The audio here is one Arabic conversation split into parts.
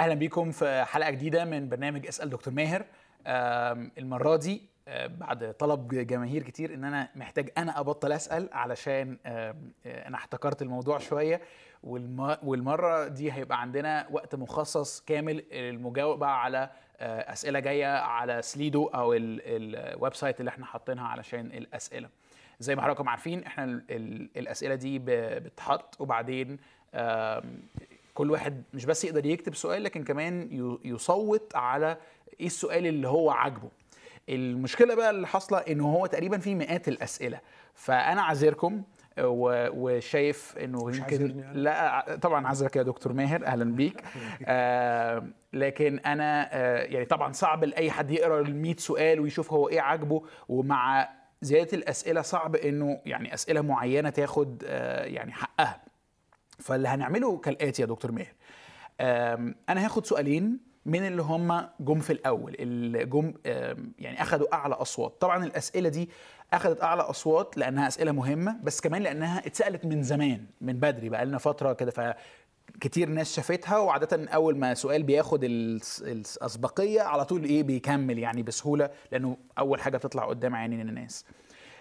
أهلا بيكم في حلقة جديدة من برنامج أسأل دكتور ماهر. المرة دي آه، بعد طلب جماهير كتير إن أنا محتاج أنا أبطل أسأل علشان آه، أنا احتكرت الموضوع شوية. والم- والمرة دي هيبقى عندنا وقت مخصص كامل للمجاوبة على آه، أسئلة جاية على سليدو أو ال- ال website اللي إحنا حاطينها علشان الأسئلة. زي ما حضراتكم عارفين إحنا ال- ال- الأسئلة دي بتتحط وبعدين كل واحد مش بس يقدر يكتب سؤال لكن كمان يصوت على إيه السؤال اللي هو عاجبه. المشكلة بقى اللي حاصلة إن هو تقريبا في مئات الأسئلة. فأنا عذركم وشايف إنه يمكن؟ لا طبعا عذرك يا دكتور ماهر أهلا بيك. آه لكن أنا آه يعني طبعا صعب لأي حد يقرأ ال 100 سؤال ويشوف هو إيه عاجبه. ومع زيادة الأسئلة صعب إنه يعني أسئلة معينة تاخد آه يعني حقها. فاللي هنعمله كالآتي يا دكتور ماهر. أنا هاخد سؤالين من اللي هم جم في الأول اللي جم يعني اخذوا أعلى أصوات. طبعا الأسئلة دي اخذت أعلى أصوات لأنها أسئلة مهمة بس كمان لأنها اتسألت من زمان من بدري بقى لنا فترة كده ف كتير ناس شافتها وعادة أول ما سؤال بياخد الأسبقية على طول إيه بيكمل يعني بسهولة لأنه أول حاجة بتطلع قدام عينين الناس.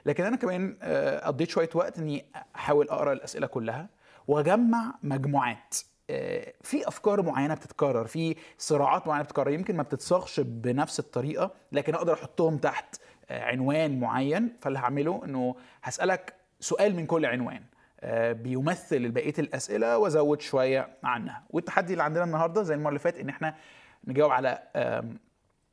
لكن أنا كمان آه، قضيت شوية وقت إني أحاول أقرأ الأسئلة كلها. وأجمع مجموعات. آه، في أفكار معينة بتتكرر في صراعات معينة بتتكرر يمكن ما بتتصاغش بنفس الطريقة لكن أقدر أحطهم تحت آه، عنوان معين فاللي هعمله إنه هسألك سؤال من كل عنوان آه، بيمثل بقية الأسئلة وأزود شوية عنها. والتحدي اللي عندنا النهارده زي المرة اللي فاتت إن إحنا نجاوب على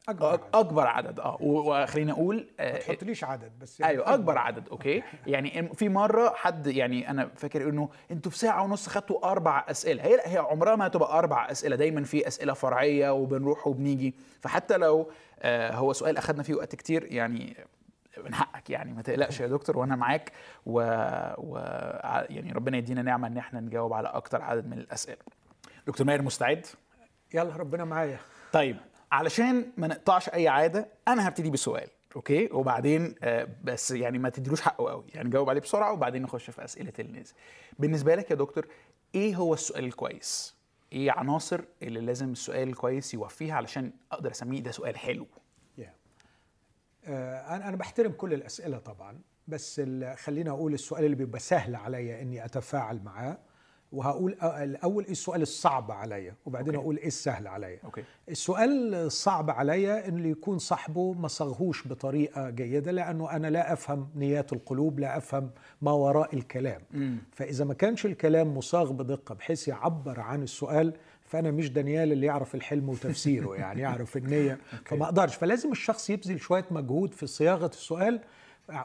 أكبر عدد. أكبر عدد آه. وخلينا أقول آه، ما تحطليش عدد بس يعني أيوه أكبر عدد أوكي؟ يعني في مرة حد يعني أنا فاكر إنه أنتوا في ساعة ونص خدتوا أربع أسئلة. هي لا هي عمرها ما هتبقى أربع أسئلة دايما في أسئلة فرعية وبنروح وبنيجي. فحتى لو آه، هو سؤال اخذنا فيه وقت كتير يعني من حقك يعني ما تقلقش يا دكتور وأنا معاك. و... و... يعني ربنا يدينا نعمة إن إحنا نجاوب على أكتر عدد من الأسئلة. دكتور ماهر مستعد؟ يلا ربنا معايا. طيب. علشان ما نقطعش أي عادة أنا هبتدي بسؤال أوكي؟ وبعدين آه، بس يعني ما تديلوش حقه قوي يعني جاوب عليه بسرعة وبعدين نخش في أسئلة الناس. بالنسبة لك يا دكتور إيه هو السؤال الكويس؟ إيه عناصر اللي لازم السؤال الكويس يوفيها علشان أقدر أسميه ده سؤال حلو. آه أنا أنا بحترم كل الأسئلة طبعا بس خليني أقول السؤال اللي بيبقى سهل عليا إني أتفاعل معاه. وهقول الأول إيه السؤال الصعب عليا وبعدين okay. أقول إيه السهل عليا. السؤال الصعب عليا ان اللي يكون صاحبه ما صاغهوش بطريقة جيدة لأنه أنا لا أفهم نيات القلوب لا أفهم ما وراء الكلام. امم فإذا ما كانش الكلام مصاغ بدقة بحيث يعبر عن السؤال فأنا مش دانيال اللي يعرف الحلم وتفسيره يعني يعرف النية. فما أقدرش. فلازم الشخص يبذل شوية مجهود في صياغة السؤال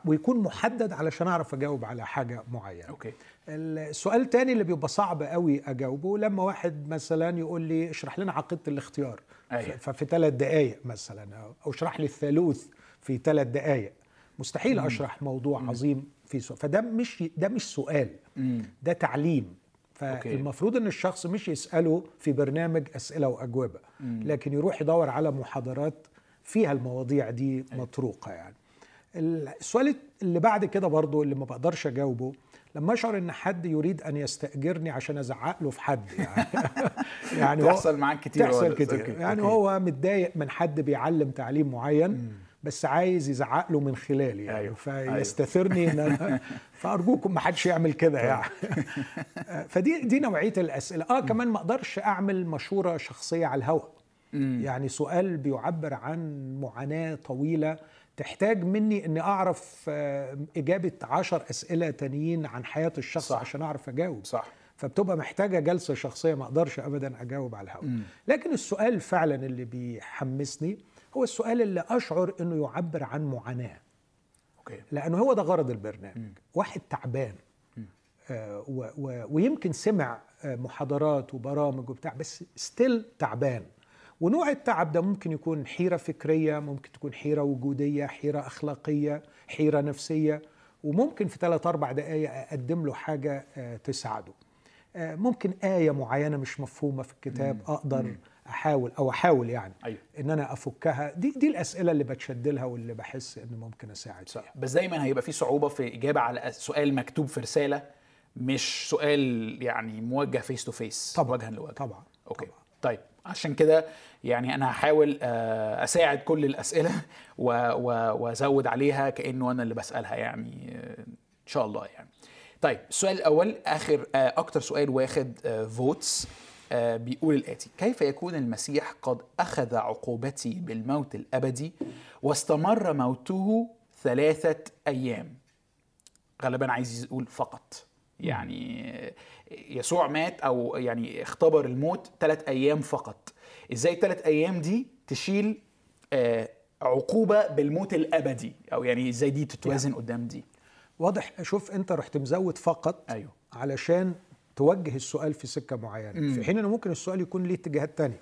ويكون محدد علشان أعرف أجاوب على حاجة معينة. okay. السؤال الثاني اللي بيبقى صعب قوي أجاوبه لما واحد مثلا يقول لي اشرح لنا عقيدة الاختيار. أيوة. ففي ثلاث دقائق مثلا أو اشرح لي الثالوث في ثلاث دقائق مستحيل أشرح موضوع عظيم في سؤال فده مش ده مش سؤال امم ده تعليم. فالمفروض إن الشخص مش يسأله في برنامج أسئلة وأجوبة لكن يروح يدور على محاضرات فيها المواضيع دي مطروقة يعني. السؤال اللي بعد كده برضو اللي ما بقدرش أجاوبه لما أشعر إن حد يريد أن يستأجرني عشان ازعق له في حد يعني. يعني تحصل معاك كتير تحصل كتير. okay، يعني okay. هو متضايق من حد بيعلم تعليم معين بس عايز يزعق له من خلالي يعني. أيوه، فيستثيرني إن أنا فأرجوكم ما حدش يعمل كده يعني. فدي دي نوعية الأسئلة. آه كمان ما أقدرش أعمل مشورة شخصية على الهواء مم. يعني سؤال بيعبر عن معاناة طويلة تحتاج مني إني أعرف آه، إجابة عشر أسئلة تانيين عن حياة الشخص صح. عشان أعرف أجاوب. صح. فبتبقى محتاجة جلسة شخصية ما أقدرش ابدا أجاوب على الهواء مم. لكن السؤال فعلا اللي بيحمسني هو السؤال اللي أشعر إنه يعبر عن معاناة. okay. لأنه هو ده غرض البرنامج. واحد تعبان. آه و و ويمكن سمع آه محاضرات وبرامج وبتاع بس still تعبان. ونوع التعب ده ممكن يكون حيرة فكرية ممكن تكون حيرة وجودية حيرة أخلاقية حيرة نفسية وممكن في ثلاث أربع دقايق أقدم له حاجة آه تساعده. آه ممكن آية معينة مش مفهومة في الكتاب أقدر أحاول أو أحاول يعني أيوه. إن أنا أفكها. دي دي الأسئلة اللي بتشد لها واللي بحس إن ممكن أساعد فيها. بس دايما هيبقى في صعوبة في إجابة على سؤال مكتوب في رسالة مش سؤال يعني موجه face to face طبعاً. وجها لوجه. طبعا. okay. طبعا. طيب. عشان كده يعني أنا هحاول آه، أساعد كل الأسئلة وأزود عليها كأنه أنا اللي بسألها يعني آه، إن شاء الله يعني. طيب السؤال الأول آخر آه، أكتر سؤال واخد votes بيقول الآتي كيف يكون المسيح قد أخذ عقوبتي بالموت الأبدي واستمر موته ثلاثة أيام؟ غالبا عايز يقول فقط. يعني يسوع مات أو يعني اختبر الموت ثلاث أيام فقط. إزاي ثلاث أيام دي تشيل آه، عقوبة بالموت الأبدي؟ أو يعني إزاي دي تتوازن قدام دي؟ واضح. شوف أنت رحت مزود فقط أيوه. علشان توجه السؤال في سكة معينة. في حين ان ممكن السؤال يكون ليه اتجاهات تانية.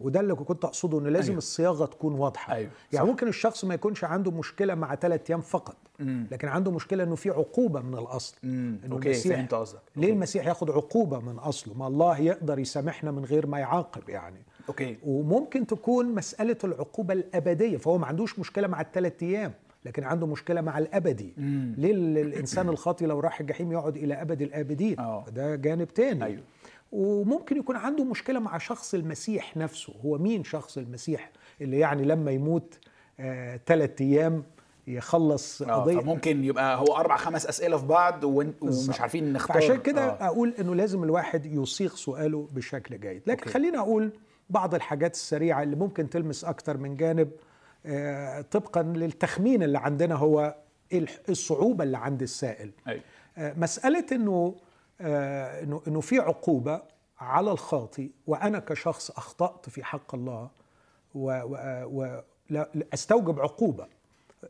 وده اللي كنت أقصده إن لازم. أيوه. الصياغة تكون واضحة أيوة، يعني صح. ممكن الشخص ما يكونش عنده مشكلة مع ثلاث أيام فقط لكن عنده مشكلة إنه في عقوبة من الأصل امم إنه okay المسيح- فهمت قصدك ليه okay. المسيح ياخد عقوبة من أصله ما الله يقدر يسامحنا من غير ما يعاقب يعني أوكي وممكن تكون مسألة العقوبة الأبدية فهو ما عندوش مشكلة مع الثلاث أيام لكن عنده مشكلة مع الأبدي ليه ال- الإنسان الخاطي لو راح الجحيم يقعد إلى أبد الآبدين آه. ده جانب تاني أيوه. وممكن يكون عنده مشكلة مع شخص المسيح نفسه. هو مين شخص المسيح اللي يعني لما يموت آه ثلاث أيام يخلص آه قضية؟ فممكن يبقى هو أربع خمس أسئلة في بعض ومش عارفين نختار. فعشان كده آه. أقول إنه لازم الواحد يصيغ سؤاله بشكل جيد. لكن أوكي. خلينا أقول بعض الحاجات السريعة اللي ممكن تلمس أكتر من جانب آه، طبقا للتخمين اللي عندنا هو الصعوبة اللي عند السائل. أيوه آه، مسألة إنه آه، انه إنه في عقوبة على الخاطي وأنا كشخص أخطأت في حق الله و, و, و لا لا أستوجب عقوبة.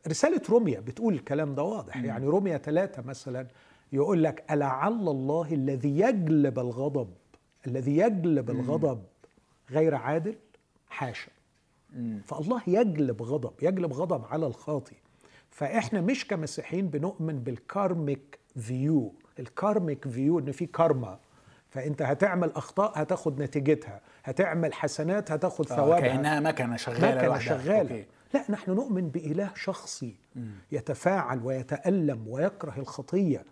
رسالة روميا بتقول الكلام ده واضح. يعني روميا ثلاثة مثلا يقول لك ألعل الله الذي يجلب الغضب الذي يجلب الغضب غير عادل؟ حاشا. فالله يجلب غضب يجلب غضب على الخاطي فإحنا مش كمسيحيين بنؤمن بال karmic view. ال karmic view إن في كارما. فأنت هتعمل أخطاء هتاخد نتيجتها. هتعمل حسنات هتاخد آه، ثوابها. كأنها مكنة شغالة. شغالة. okay. لا نحن نؤمن بإله شخصي يتفاعل ويتألم ويكره الخطية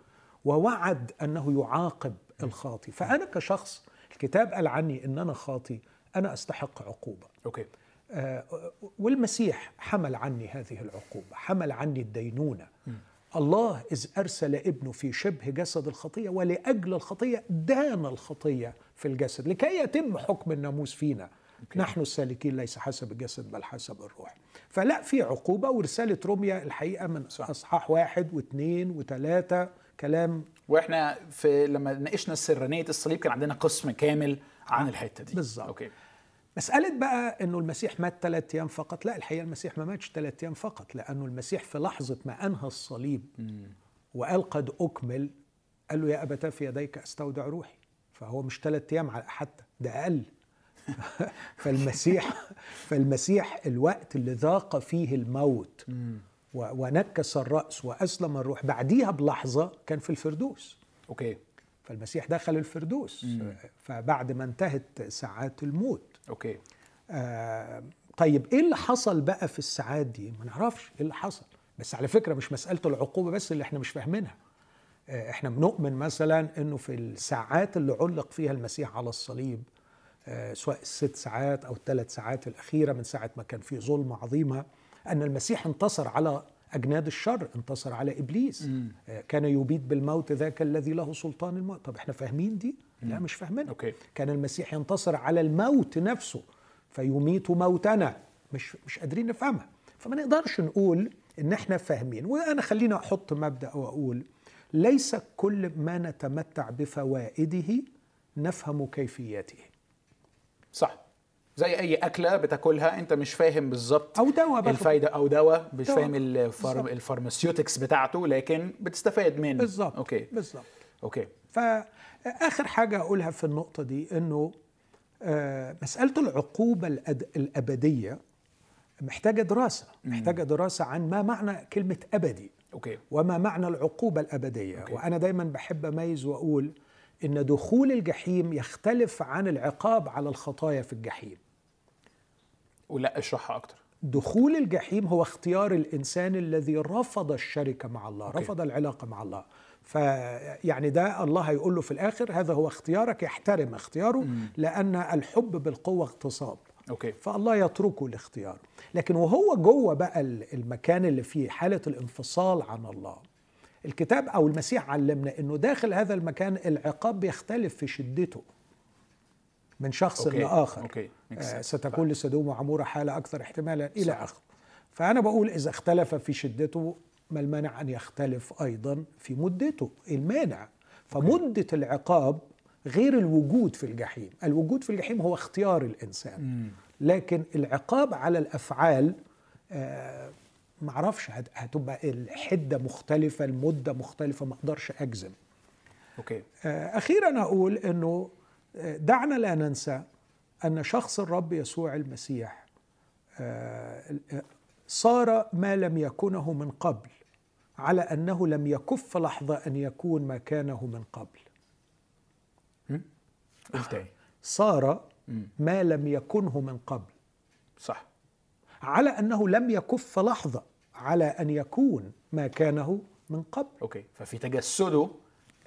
ووعد أنه يعاقب الخاطي. فأنا كشخص الكتاب قال عني إن أنا خاطي أنا أستحق عقوبة. أوكي. آه، والمسيح حمل عني هذه العقوبة حمل عني الدينونة. الله إذ أرسل ابنه في شبه جسد الخطية ولأجل الخطية دان الخطية في الجسد لكي يتم حكم الناموس فينا نحن السالكين ليس حسب الجسد بل حسب الروح فلا في عقوبة ورسالة روميا الحقيقة من صح. أصحاح واحد واثنين وثلاثة كلام وإحنا في لما ناقشنا سرانيه الصليب كان عندنا قسم كامل عن الحتة دي بالظبط. أوكي مسألة بقى إنه المسيح مات ثلاث أيام فقط، لا الحقيقة المسيح ما ماتش ثلاث أيام فقط، لأنه المسيح في لحظة ما أنهى الصليب وقال قد أكمل قال له يا أبتاه في يديك أستودع روحي، فهو مش ثلاث أيام حتى ده أقل. فالمسيح فالمسيح الوقت اللي ذاق فيه الموت ونكس الرأس وأسلم الروح بعديها بلحظة كان في الفردوس. okay. فالمسيح دخل الفردوس. فبعد ما انتهت ساعات الموت. okay. آه طيب إيه اللي حصل بقى في الساعات دي؟ ما نعرفش إيه اللي حصل. بس على فكرة مش مسألة العقوبة بس اللي إحنا مش فاهمينها. آه إحنا بنؤمن مثلا إنه في الساعات اللي علق فيها المسيح على الصليب آه سواء الست ساعات أو الثلاث ساعات الأخيرة من ساعة ما كان في ظلمة عظيمة أن المسيح انتصر على أجناد الشر انتصر على إبليس. آه كان يبيد بالموت ذاك الذي له سلطان الموت. طب إحنا فاهمين دي؟ لا مش فاهمينها okay. كان المسيح ينتصر على الموت نفسه فيميت موتنا. مش مش قادرين نفهمها. فما نقدرش نقول إن إحنا فاهمين. وأنا خلينا أحط مبدأ وأقول ليس كل ما نتمتع بفوائده نفهم كيفيته صح. زي أي أكلة بتاكلها أنت مش فاهم بالظبط أو دواء الفايدة أو دواء مش. فاهم ال pharm. ال pharmaceutics بتاعته لكن بتستفاد منه. بالظبط. okay. بالظبط. okay. فآخر حاجة أقولها في النقطة دي إنه آه، مسألة العقوبة الأد- الأبدية محتاجة دراسة محتاجة دراسة عن ما معنى كلمة أبدي okay. وما معنى العقوبة الأبدية. okay. وأنا دايما بحب أميز وأقول إن دخول الجحيم يختلف عن العقاب على الخطايا في الجحيم. ولا أشرحها أكتر. دخول الجحيم هو اختيار الإنسان الذي رفض الشركة مع الله okay. رفض العلاقة مع الله. فيعني ده الله هيقول له في الآخر هذا هو اختيارك يحترم اختياره لأن الحب بالقوة اغتصاب. okay. فالله يتركه لاختياره. لكن وهو جوه بقى المكان اللي فيه حالة الانفصال عن الله. الكتاب أو المسيح علمنا إنه داخل هذا المكان العقاب بيختلف في شدته من شخص okay. لآخر. okay. آه ستكون لسدوم وعمورة حالة أكثر احتمالا إلى آخره. فأنا بقول إذا اختلف في شدته ما المانع أن يختلف أيضا في مدته المانع. فمدة العقاب غير الوجود في الجحيم. الوجود في الجحيم هو اختيار الإنسان. لكن العقاب على الأفعال آه معرفش هت- هتبقى الحدة مختلفة المدة مختلفة ما أقدرش أجزم. أوكي. آه، أخيرا أقول إنه آه، دعنا لا ننسى أن شخص الرب يسوع المسيح آه، صار ما لم يكنه من قبل على أنه لم يكف لحظة أن يكون ما كانه من قبل. تاني صار ما لم يكنه من قبل. صح. علي أنه لم يكف لحظة على أن يكون ما كانه من قبل. okay ففي تجسده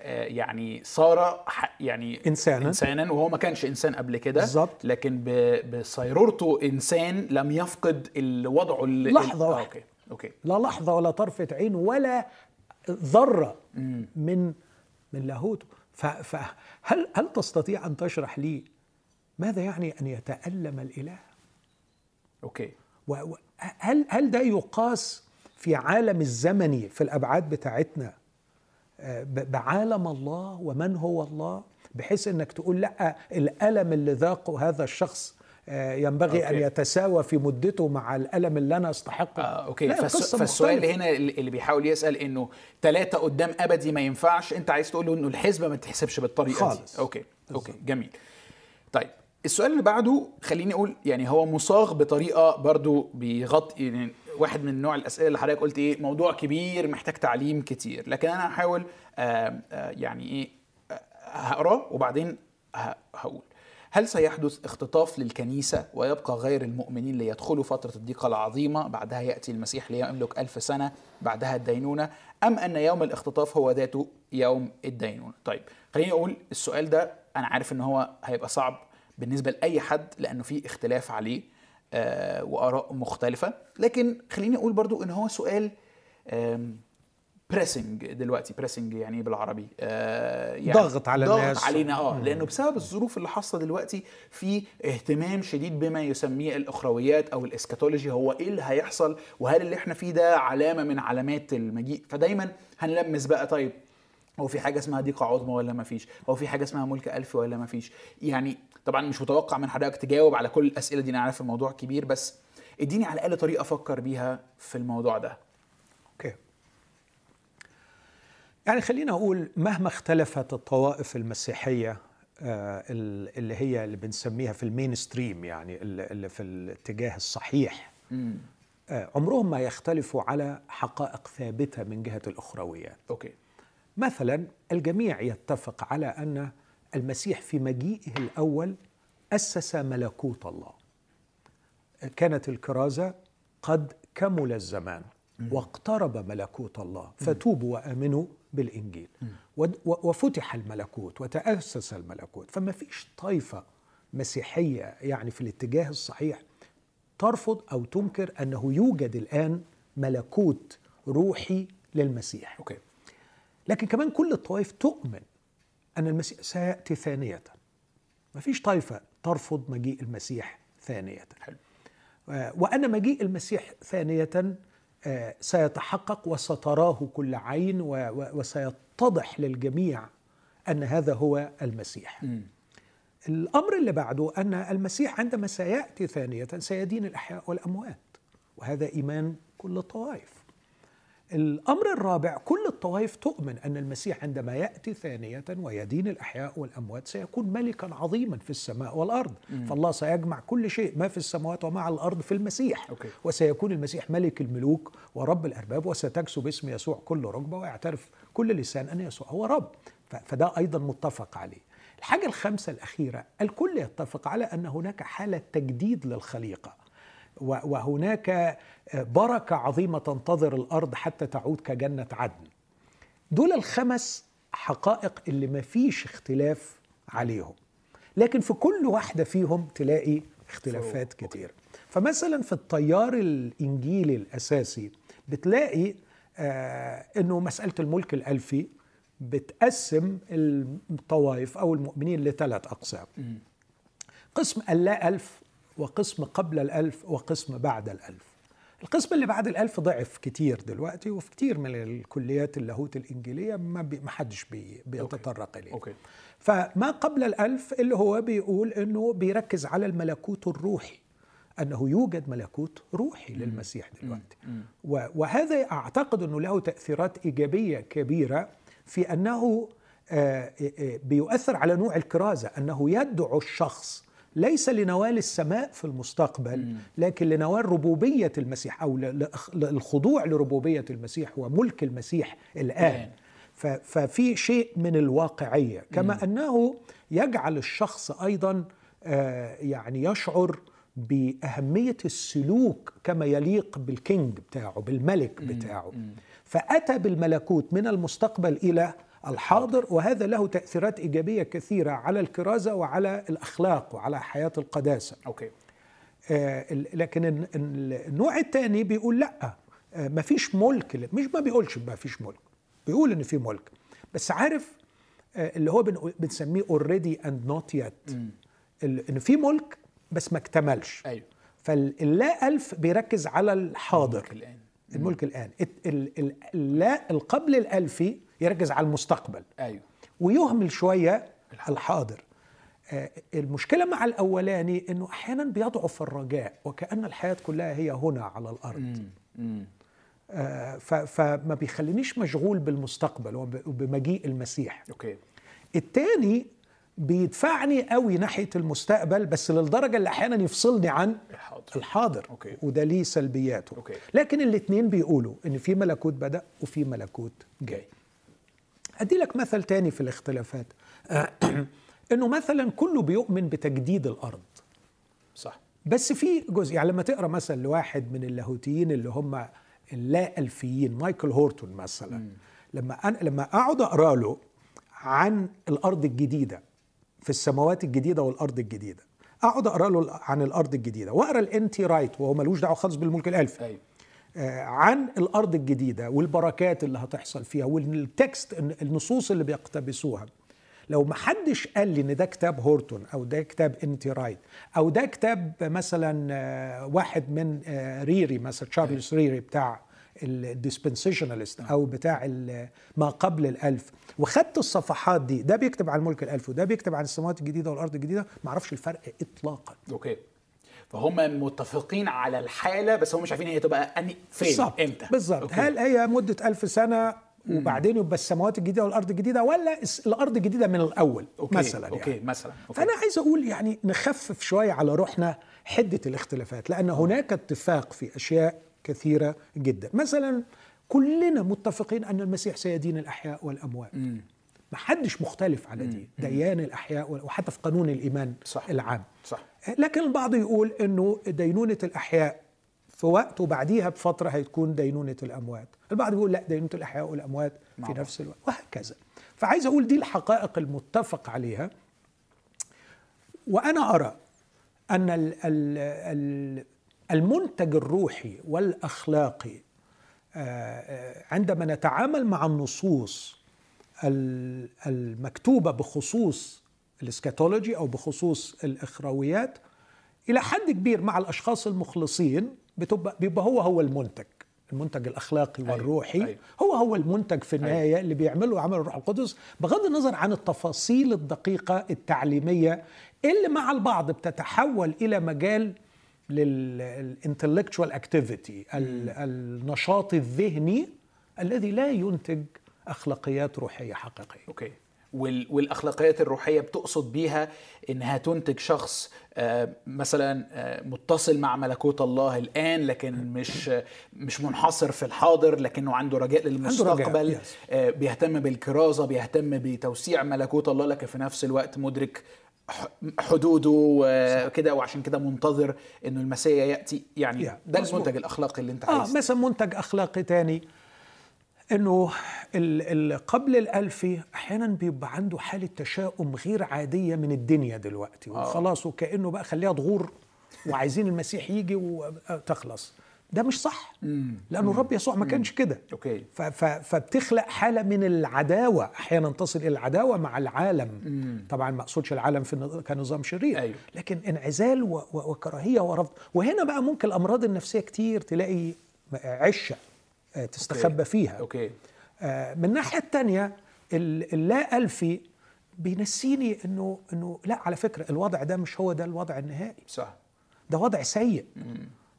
يعني صار يعني إنساناً. انسانا وهو ما كانش إنسان قبل كده بالظبط. لكن بصيرورته إنسان لم يفقد وضعه ال- آه، واحدة. أوكي أوكي لا لحظة ولا طرفة عين ولا ذرة من من لاهوته فهل هل تستطيع أن تشرح لي ماذا يعني أن يتألم الإله؟ okay هل هل ده يقاس في عالم الزمني في الأبعاد بتاعتنا آه، بعالم الله ومن هو الله بحيث إنك تقول لأ الألم اللي ذاقه هذا الشخص آه، ينبغي أن okay. يتساوى في مدته مع الألم اللي أنا أستحقه. آه، okay. فالس... القصة فالسؤال. هنا اللي بيحاول يسأل إنه ثلاثة قدام أبدي ما ينفعش أنت عايز تقول له إنه الحسبه ما تتحسبش بالطريقة خالص. دي okay. okay جميل. طيب السؤال اللي بعده خليني أقول يعني هو مصاغ بطريقة برضو بيغطي يعني واحد من نوع الأسئلة اللي حضرتك قلت إيه موضوع كبير محتاج تعليم كتير. لكن أنا هحاول آه آه يعني إيه آه، هقرا وبعدين هقول. هل سيحدث اختطاف للكنيسة ويبقى غير المؤمنين ليدخلوا فترة الضيقة العظيمة؟ بعدها يأتي المسيح ليملك ألف سنة بعدها الدينونة. أم أن يوم الاختطاف هو ذاته يوم الدينونة؟ طيب خليني أقول السؤال ده أنا عارف أن هو هيبقى صعب بالنسبة لأي حد لأنه في اختلاف عليه. آه وآراء مختلفة. لكن خليني أقول برضو أن هو سؤال pressing دلوقتي pressing يعني إيه بالعربي؟ آه يعني ضغط على ضغط الناس. علينا آه لأنه بسبب الظروف اللي حاصلة دلوقتي في اهتمام شديد بما يسميه الأخرويات أو ال eschatology. هو إيه اللي هيحصل؟ وهل اللي إحنا فيه ده علامة من علامات المجيء؟ فدايما هنلمس بقى طيب هو في حاجة اسمها ضيقه عظمى ولا ما فيش؟ هو في حاجة اسمها ملك الف ولا ما فيش؟ يعني طبعا مش متوقع من حضرتك تجاوب على كل الأسئلة دي أنا عارف الموضوع كبير بس إديني على الأقل طريقة أفكر بيها في الموضوع ده. okay. يعني خلينا أقول مهما اختلفت الطوائف المسيحية آه، ال- اللي هي اللي بنسميها في ال mainstream يعني اللي في الاتجاه الصحيح آه، عمرهم ما يختلفوا على حقائق ثابتة من جهة الأخرويات. أوكي. مثلا الجميع يتفق على أن المسيح في مجيئه الأول أسس ملكوت الله. كانت الكرازة قد كمل الزمان واقترب ملكوت الله. فتوبوا وآمنوا بالإنجيل. وفتح الملكوت وتأسس الملكوت. فما فيش طائفه مسيحية يعني في الاتجاه الصحيح ترفض أو تنكر أنه يوجد الآن ملكوت روحي للمسيح. أوكي. لكن كمان كل الطوائف تؤمن أن المسيح سيأتي ثانية. ما فيش طائفة ترفض مجيء المسيح ثانية. حلو. آه، وأن مجيء المسيح ثانية آه، سيتحقق وستراه كل عين وسيتضح للجميع أن هذا هو المسيح. الأمر اللي بعده أن المسيح عندما سيأتي ثانية سيدين الأحياء والأموات. وهذا إيمان كل الطوائف الأمر الرابع كل الطوائف تؤمن أن المسيح عندما يأتي ثانية ويدين الأحياء والأموات سيكون ملكا عظيما في السماء والأرض. فالله سيجمع كل شيء ما في السماوات وما على الأرض في المسيح. أوكي. وسيكون المسيح ملك الملوك ورب الأرباب وستكسو باسم يسوع كل ركبة ويعترف كل لسان أن يسوع هو رب. فده أيضا متفق عليه. الحاجة الخامسة الأخيرة الكل يتفق على أن هناك حالة تجديد للخليقة. وهناك بركة عظيمة تنتظر الأرض حتى تعود كجنة عدن. دول الخمس حقائق اللي ما فيش اختلاف عليهم. لكن في كل واحدة فيهم تلاقي اختلافات. كتير. فمثلا في التيار الإنجيلي الأساسي بتلاقي آه إنه مسألة الملك الألفي بتقسم الطوائف أو المؤمنين لثلاث أقسام. قسم اللا ألف وقسم قبل الألف وقسم بعد الألف. القسم اللي بعد الألف ضعف كتير دلوقتي وفي كتير من الكليات اللاهوت الإنجيلية ما, بي ما حدش بي بيتطرق إليه okay. فما قبل الألف اللي هو بيقول أنه بيركز على الملكوت الروحي أنه يوجد ملكوت روحي للمسيح دلوقتي. وهذا أعتقد أنه له تأثيرات إيجابية كبيرة في أنه آه، آه، بيؤثر على نوع الكرازة أنه يدعو الشخص ليس لنوال السماء في المستقبل لكن لنوال ربوبية المسيح أو للخضوع لربوبية المسيح وملك المسيح الآن. ففي شيء من الواقعية كما أنه يجعل الشخص أيضا آه، يعني يشعر بأهمية السلوك كما يليق بال king بتاعه بالملك بتاعه. فأتى بالملكوت من المستقبل إلى الحاضر وهذا له تأثيرات إيجابية كثيرة على الكرازة وعلى الأخلاق وعلى حياة القداسة. okay. آه، لكن ال- ال- النوع الثاني بيقول لأ. آه، مفيش ملك مش ما بيقولش مفيش ملك. بيقول إن في ملك. بس عارف آه، اللي هو بنسميه already and not yet إن في ملك بس ما اكتملش. أيوه. فاللا ألف بيركز على الحاضر. الملك الآن. الملك الآن. اللا القبل الألفي يركز على المستقبل. أيوه. ويهمل شوية الحاضر. آه، المشكلة مع الأولاني إنه أحيانا بيضعف الرجاء وكأن الحياة كلها هي هنا على الأرض. آه، ف- فما بيخلينيش مشغول بالمستقبل وب- وبمجيء المسيح. okay. التاني بيدفعني قوي ناحية المستقبل بس للدرجة اللي أحيانا يفصلني عن الحاضر. الحاضر okay. وده ليه سلبياته. okay. لكن الاثنين بيقولوا إن في ملكوت بدأ وفي ملكوت جاي. أدي لك مثل تاني في الاختلافات. إنه مثلا كله بيؤمن بتجديد الأرض. صح. بس في جزء يعني لما تقرأ مثلا لواحد من اللاهوتيين اللي هم اللا ألفيين مايكل هورتون مثلا لما أنا لما أقعد أقرأ له عن الأرض الجديدة في السماوات الجديدة والأرض الجديدة أقعد أقرأ له عن الأرض الجديدة وأقرأ إن تي رايت وهو ملوش دعوة خالص بالملك الألفي. آه، عن الأرض الجديدة والبركات اللي هتحصل فيها وال texts النصوص اللي بيقتبسوها. لو ما حدش قال لي إن ده كتاب هورتون أو ده كتاب إن تي رايت أو ده كتاب مثلا آه، واحد من آه، ريري مثلا تشارلز ريري بتاع ال dispensationalist أو بتاع ما قبل الألف. وخدت الصفحات دي ده بيكتب عن الملك الألف وده بيكتب عن السماوات الجديدة والأرض الجديدة ما أعرفش الفرق اطلاقا. okay. فهم متفقين على الحالة بس هم مش عارفين هي تبقى يعني فين بالظبط إمتى بالظبط okay. هل هي مدة ألف سنة وبعدين يبقى السماوات الجديدة والأرض الجديدة ولا الأرض الجديدة من الأول okay. مثلا okay يعني. مثلا okay. فأنا عايز أقول يعني نخفف شوية على روحنا حدة الاختلافات لأن هناك اتفاق في أشياء كثيرة جدا مثلا كلنا متفقين أن المسيح سيدين الأحياء والأموات ما حدش مختلف على دي. ديان الأحياء وال- وحتى في قانون الإيمان صح. العام. صح. لكن البعض يقول إنه دينونة الأحياء في وقت وبعديها بفترة هتكون دينونة الأموات. البعض يقول لا دينونة الأحياء والأموات مع في. نفس الوقت وهكذا. فعايز أقول دي الحقائق المتفق عليها. وأنا أرى أن ال- ال- ال- المنتج الروحي والأخلاقي آه، آه، عندما نتعامل مع النصوص ال- المكتوبة بخصوص الإسكاتولوجي أو بخصوص الاخرويات إلى حد كبير مع الأشخاص المخلصين بتبقى بيبقى هو هو المنتج المنتج الأخلاقي أيوة، والروحي. أيوة. هو هو المنتج في النهاية اللي بيعمله عمل الروح القدس. بغض النظر عن التفاصيل الدقيقة التعليمية اللي مع البعض بتتحول إلى مجال لل intellectual activity النشاط الذهني الذي لا ينتج أخلاقيات روحية حقيقية okay وال- والأخلاقيات الروحية بتقصد بيها إنها تنتج شخص آه، مثلا آه، متصل مع ملكوت الله الآن لكن مش مش منحصر في الحاضر لكنه عنده رجاء للمستقبل. آه، بيهتم بالكرازة بيهتم بتوسيع ملكوت الله لكن في نفس الوقت مدرك حدوده وكده وعشان كده منتظر إنه المسيا يأتي يعني. ده. المنتج الأخلاقي اللي أنت آه عايز مثلا منتج أخلاقي تاني إنه قبل الالفي أحيانا بيبقى عنده حالة تشاؤم غير عادية من الدنيا دلوقتي وخلاص وكأنه بقى خليها تغور وعايزين المسيح يجي وتخلص ده مش صح لأنه الرب يسوع ما كانش كده. أوكي. فبتخلق حالة من العداوة أحيانا تصل إلى العداوة مع العالم. طبعا ما أقصدش العالم في كنظام شرير أيوه. لكن انعزال وكراهية ورفض. وهنا بقى ممكن الأمراض النفسية كتير تلاقي عشة. آه، تستخبى فيها. okay. آه، من الناحيه الثانية اللا ألفي بينسيني إنه إنه لا على فكرة الوضع ده مش هو ده الوضع النهائي. صح. ده وضع سيء.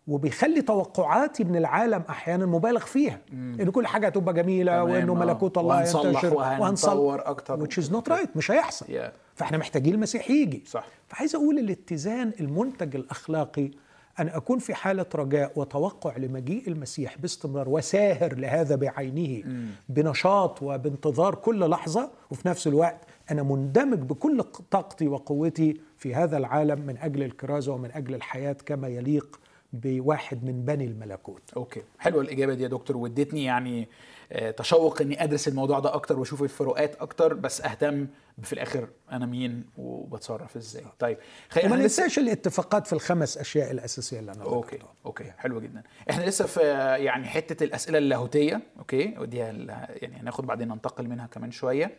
وبيخلي توقعاتي من العالم أحيانا مبالغ فيها. إن كل حاجة هتبقى جميلة وإنه آه. ملكوت الله ينتشر. وهنطور أكتر. which is not right. مش هيحصل. Yeah. فإحنا محتاجين المسيح يجي صح. فعايز أقول الاتزان المنتج الأخلاقي أن أكون في حالة رجاء وتوقع لمجيء المسيح باستمرار وساهر لهذا بعينه بنشاط وبانتظار كل لحظة وفي نفس الوقت أنا مندمج بكل طاقتي وقوتي في هذا العالم من أجل الكرازة ومن أجل الحياة كما يليق بواحد من بني الملكوت. أوكي. حلوة الإجابة دي يا دكتور. وادتني يعني آه، تشوق إني أدرس الموضوع ده أكتر وأشوف الفروقات أكتر بس أهتم في الآخر أنا مين وبتصرف إزاي. طيب خلينا وما إحنا لسه- ننساش الاتفاقات في الخمس أشياء الأساسية اللي أنا okay ذكرتها. okay. حلو جدا. إحنا لسه في آه، يعني حتة الأسئلة اللاهوتية. okay؟ ودي يعني هناخد بعدين ننتقل منها كمان شوية.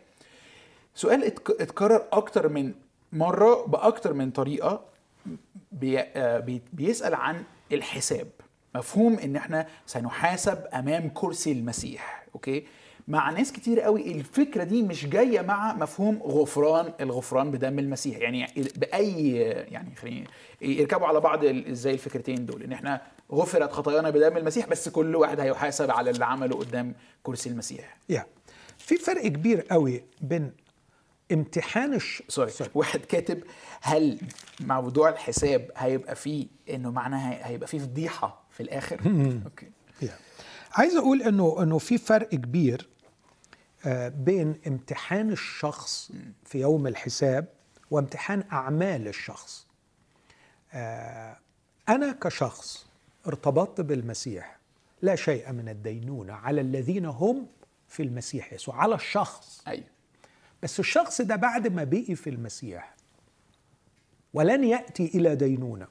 سؤال اتك- اتكرر أكتر من مرة بأكتر من طريقة بي آه، بي بيسأل عن الحساب. مفهوم إن إحنا سنحاسب أمام كرسي المسيح okay؟ مع ناس كتير قوي الفكرة دي مش جاية مع مفهوم غفران الغفران بدم المسيح. يعني بأي يعني خلينا يركبوا على بعض إزاي الفكرتين دول؟ إن إحنا غفرت خطايانا بدم المسيح بس كل واحد هيحاسب على اللي عمله قدام كرسي المسيح. yeah في فرق كبير قوي بين امتحان الش... sorry واحد كاتب هل موضوع الحساب هيبقى فيه إنه معناها هيبقى فيه فضيحة في الآخر؟ okay. yeah. عايز أقول إنه إنه في فرق كبير آه، بين امتحان الشخص في يوم الحساب وامتحان أعمال الشخص. آه، أنا كشخص ارتبطت بالمسيح لا شيء من الدينونة على الذين هم في المسيح يسوع على الشخص. أيوه. بس الشخص ده بعد ما بقي في المسيح ولن يأتي إلى دينونة.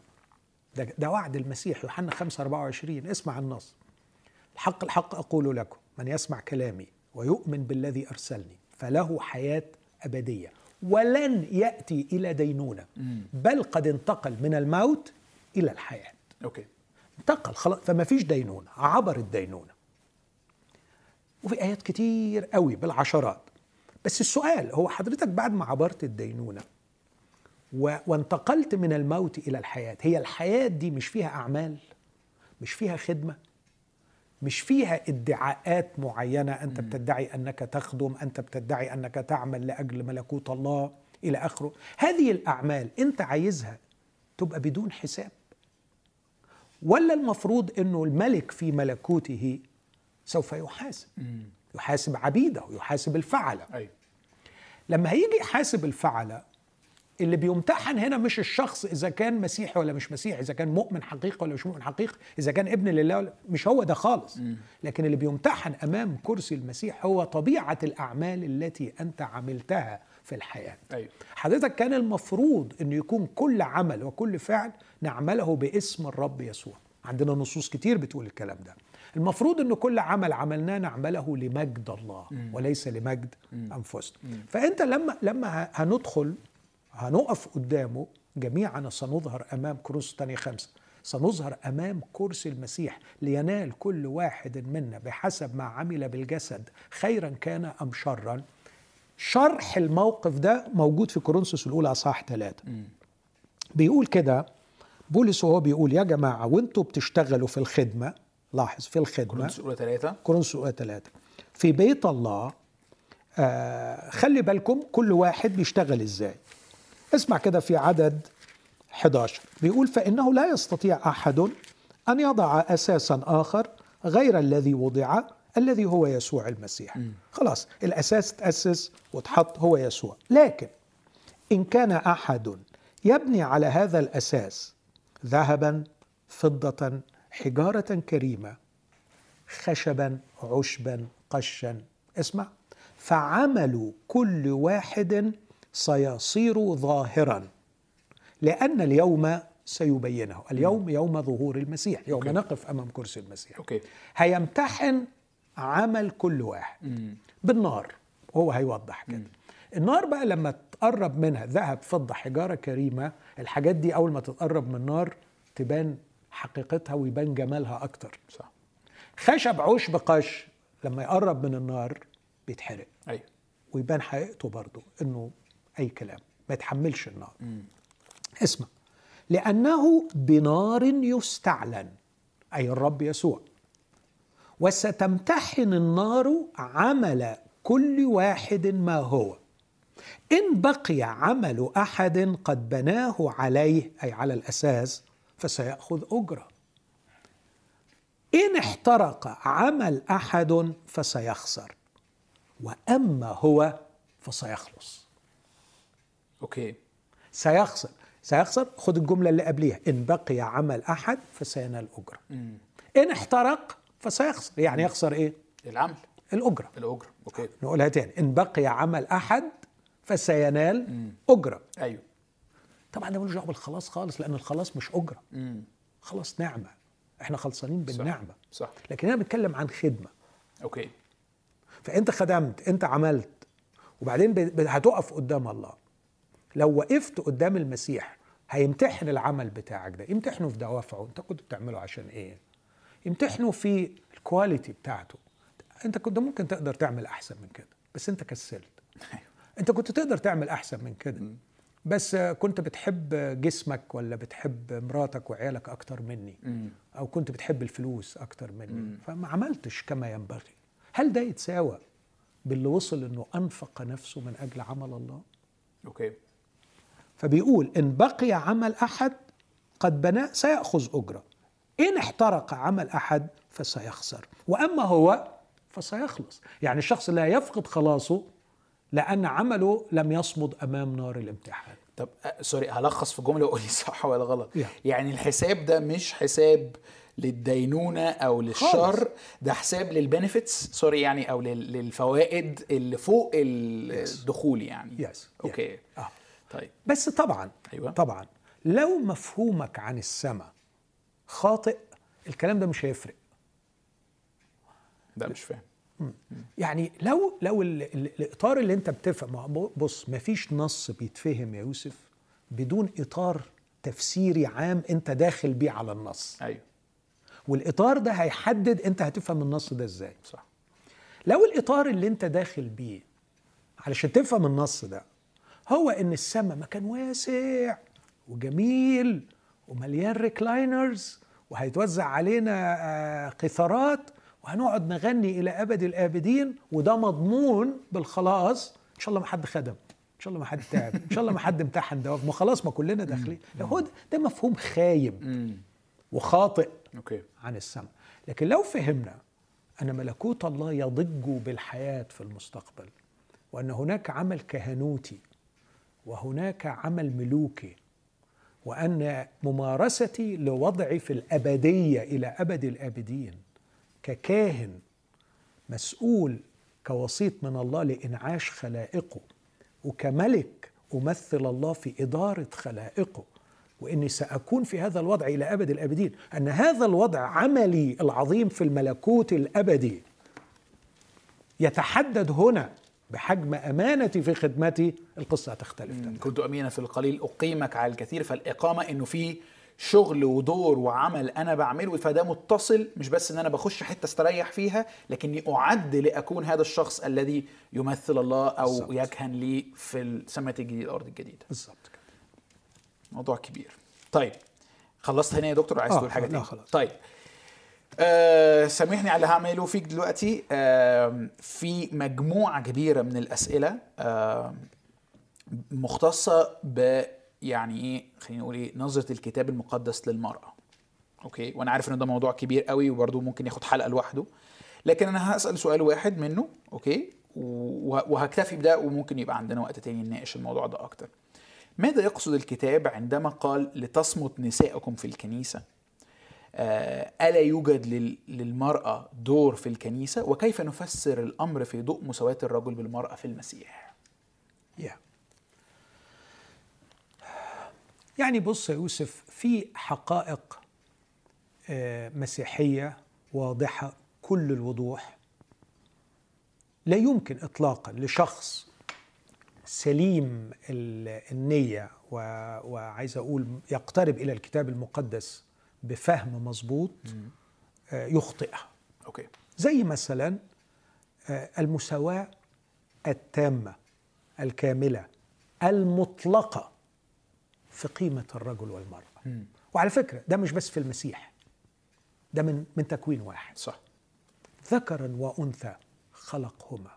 ده, ده وعد المسيح يوحنا 5 24 اسمع النص. الحق الحق أقول لكم من يسمع كلامي ويؤمن بالذي أرسلني فله حياة أبدية. ولن يأتي إلى دينونة بل قد انتقل من الموت إلى الحياة. أوكي. انتقل خلاص فما فيش دينونة عبر الدينونة. وفي آيات كتير قوي بالعشرات. بس السؤال هو حضرتك بعد ما عبرت الدينونة و... وانتقلت من الموت إلى الحياة هي الحياة دي مش فيها أعمال؟ مش فيها خدمة؟ مش فيها ادعاءات معينة؟ أنت بتدعي أنك تخدم أنت بتدعي أنك تعمل لأجل ملكوت الله إلى آخره؟ هذه الأعمال أنت عايزها تبقى بدون حساب؟ ولا المفروض أنه الملك في ملكوته سوف يحاسب؟ يحاسب عبيده يحاسب الفعلة. أيوه. لما هيجي يحاسب الفعلة اللي بيمتحن هنا مش الشخص إذا كان مسيحي ولا مش مسيحي إذا كان مؤمن حقيقي ولا مش مؤمن حقيقي إذا كان ابن لله ولا مش هو ده خالص. لكن اللي بيمتحن أمام كرسي المسيح هو طبيعة الأعمال التي أنت عملتها في الحياة. أيوه. حضرتك كان المفروض انه يكون كل عمل وكل فعل نعمله باسم الرب يسوع. عندنا نصوص كتير بتقول الكلام ده. المفروض انه كل عمل عملناه نعمله لمجد الله وليس لمجد أنفسنا. فأنت لما لما هندخل هنقف قدامه جميعا سنظهر أمام كروس تاني خمسة. سنظهر أمام كرسي المسيح لينال كل واحد منا بحسب ما عمل بالجسد خيرا كان أم شرا. شرح الموقف ده موجود في كورنثوس الأولى أصحاح ثلاثة. بيقول كده بولس وهو بيقول يا جماعة وأنتوا بتشتغلوا في الخدمة لاحظ في الخدمة. كورنثوس الاولى ثلاثة؟ كورنثوس الاولى ثلاثة. في بيت الله آه خلي بالكم كل واحد بيشتغل إزاي. اسمع كده في عدد 11 بيقول فإنه لا يستطيع أحد أن يضع أساسا آخر غير الذي وضع الذي هو يسوع المسيح. خلاص الأساس تأسس وتحط هو يسوع. لكن إن كان أحد يبني على هذا الأساس ذهبا فضه حجارة كريمة خشبا عشبا قشا. اسمع. فعمل كل واحد سيصير ظاهرا لأن اليوم سيبينه. اليوم يوم ظهور المسيح يوم okay. نقف أمام كرسي المسيح. okay. هيمتحن عمل كل واحد. بالنار هو هيوضح كده. النار بقى لما تقرب منها ذهب فضة حجارة كريمة الحاجات دي أول ما تتقرب من النار تبان حقيقتها ويبان جمالها أكتر. صح. خشب عشب قش لما يقرب من النار بيتحرق. أيوه ويبان حقيقته برضه إنه أي كلام ما يتحملش النار. اسمع. لأنه بنار يستعلن أي الرب يسوع. وستمتحن النار عمل كل واحد ما هو. إن بقي عمل أحد قد بناه عليه أي على الأساس فسيأخذ أجرة. إن احترق عمل أحد فسيخسر وأما هو فسيخلص. okay. سيخسر. سيخسر خد الجملة اللي قبليها. إن بقي عمل أحد فسينال أجرة. إن احترق فسيخسر. يعني يخسر إيه؟ العمل. الأجرة. الأجرة. أوكي. نقولها تاني. إن بقي عمل أحد فسينال أجرة. أيوه. طبعا ده ملوش دعوة بالخلاص خالص لأن الخلاص مش أجرة. خلاص نعمة. إحنا خلصانين بالنعمة. صح. لكن هنا بنتكلم عن خدمة. okay. فأنت خدمت أنت عملت وبعدين هتقف قدام الله. لو وقفت قدام المسيح هيمتحن العمل بتاعك ده. يمتحنه في دوافعه. أنت كنت بتعمله عشان إيه؟ يمتحنه في ال quality بتاعته. أنت كنت ممكن تقدر تعمل أحسن من كده بس أنت كسلت. أنت كنت تقدر تعمل أحسن من كده. بس كنت بتحب جسمك ولا بتحب مراتك وعيالك أكتر مني؟ أو كنت بتحب الفلوس أكتر مني؟ فما عملتش كما ينبغي. هل ده يتساوى باللي وصل إنه أنفق نفسه من أجل عمل الله؟ أوكي. فبيقول إن بقي عمل أحد قد بنى سيأخذ أجرة. إن احترق عمل أحد فسيخسر. وأما هو فسيخلص. يعني الشخص لا يفقد خلاصه لأن عمله لم يصمد أمام نار الامتحان طب sorry هلخص في جمله وقولي صح ولا غلط. يعني الحساب ده مش حساب للدينونة أو للشر خالص. ده حساب لل benefits sorry يعني أو لل- للفوائد اللي فوق الدخول يعني Yes. okay آه. طيب بس طبعا أيوة. طبعا لو مفهومك عن السماء خاطئ الكلام ده مش هيفرق ده مش فاهم يعني لو لو ال- ال- الإطار اللي أنت بتفهم بص مفيش نص بيتفهم يا يوسف بدون إطار تفسيري عام أنت داخل بيه على النص. أيوه. والإطار ده هيحدد أنت هتفهم النص ده إزاي. صح. لو الإطار اللي أنت داخل بيه علشان تفهم النص ده هو إن السماء مكان واسع وجميل ومليان ريكلاينرز وهيتوزع علينا آه، قيثارات وهنقعد نغني إلى أبد الآبدين وده مضمون بالخلاص. إن شاء الله ما حد خدم. إن شاء الله ما حد تعب. إن شاء الله ما حد امتحن ده ما خلاص ما كلنا داخلين. هو ده, ده مفهوم خايب وخاطئ عن السماء. لكن لو فهمنا أن ملكوت الله يضج بالحياة في المستقبل وأن هناك عمل كهنوتي وهناك عمل ملوكي وأن ممارستي لوضعي في الأبدية إلى أبد الآبدين ككاهن مسؤول كوسيط من الله لإنعاش خلائقه وكملك أمثل الله في إدارة خلائقه. وإني سأكون في هذا الوضع إلى أبد الآبدين أن هذا الوضع عملي العظيم في الملكوت الأبدي يتحدد هنا بحجم أمانتي في خدمتي. القصة هتختلف تماما. كنت امينا في القليل أقيمك على الكثير فالإقامة إنه في شغل ودور وعمل أنا بعمله فده متصل مش بس إن أنا بخش حتة استريح فيها لكني أعد لأكون هذا الشخص الذي يمثل الله أو بالظبط. يكهن لي في السماء الجديدة الأرض الجديدة. بالظبط كده. موضوع كبير. طيب خلصت هنا يا دكتور؟ عايز آه، تقول حاجة لا، تاني؟ خلاص. طيب. آه سامحني على اللي هعمله فيك دلوقتي. آه في مجموعة كبيرة من الأسئلة آه مختصة ب يعني إيه؟ خلينا نقول إيه؟ نظرة الكتاب المقدس للمرأة. okay؟ وأنا عارف إن ده موضوع كبير قوي وبرده ممكن ياخد حلقة لوحده. لكن أنا هسأل سؤال واحد منه okay؟ وهكتفي بده وممكن يبقى عندنا وقت تاني نناقش الموضوع ده أكتر. ماذا يقصد الكتاب عندما قال لتصمت نساءكم في الكنيسة؟ آه، ألا يوجد لل- للمرأة دور في الكنيسة؟ وكيف نفسر الأمر في ضوء مساواة الرجل بالمرأة في المسيح؟ يا يعني بص يا يوسف في حقائق آه، مسيحية واضحة كل الوضوح. لا يمكن إطلاقا لشخص سليم ال- النية و- وعايز أقول يقترب إلى الكتاب المقدس بفهم مظبوط آه، يخطئها. أوكي. زي مثلا آه، المساواة التامة الكاملة المطلقة. في قيمة الرجل والمرأة. وعلى فكرة ده مش بس في المسيح. ده من من تكوين واحد. صح. ذكرا وأنثى خلقهما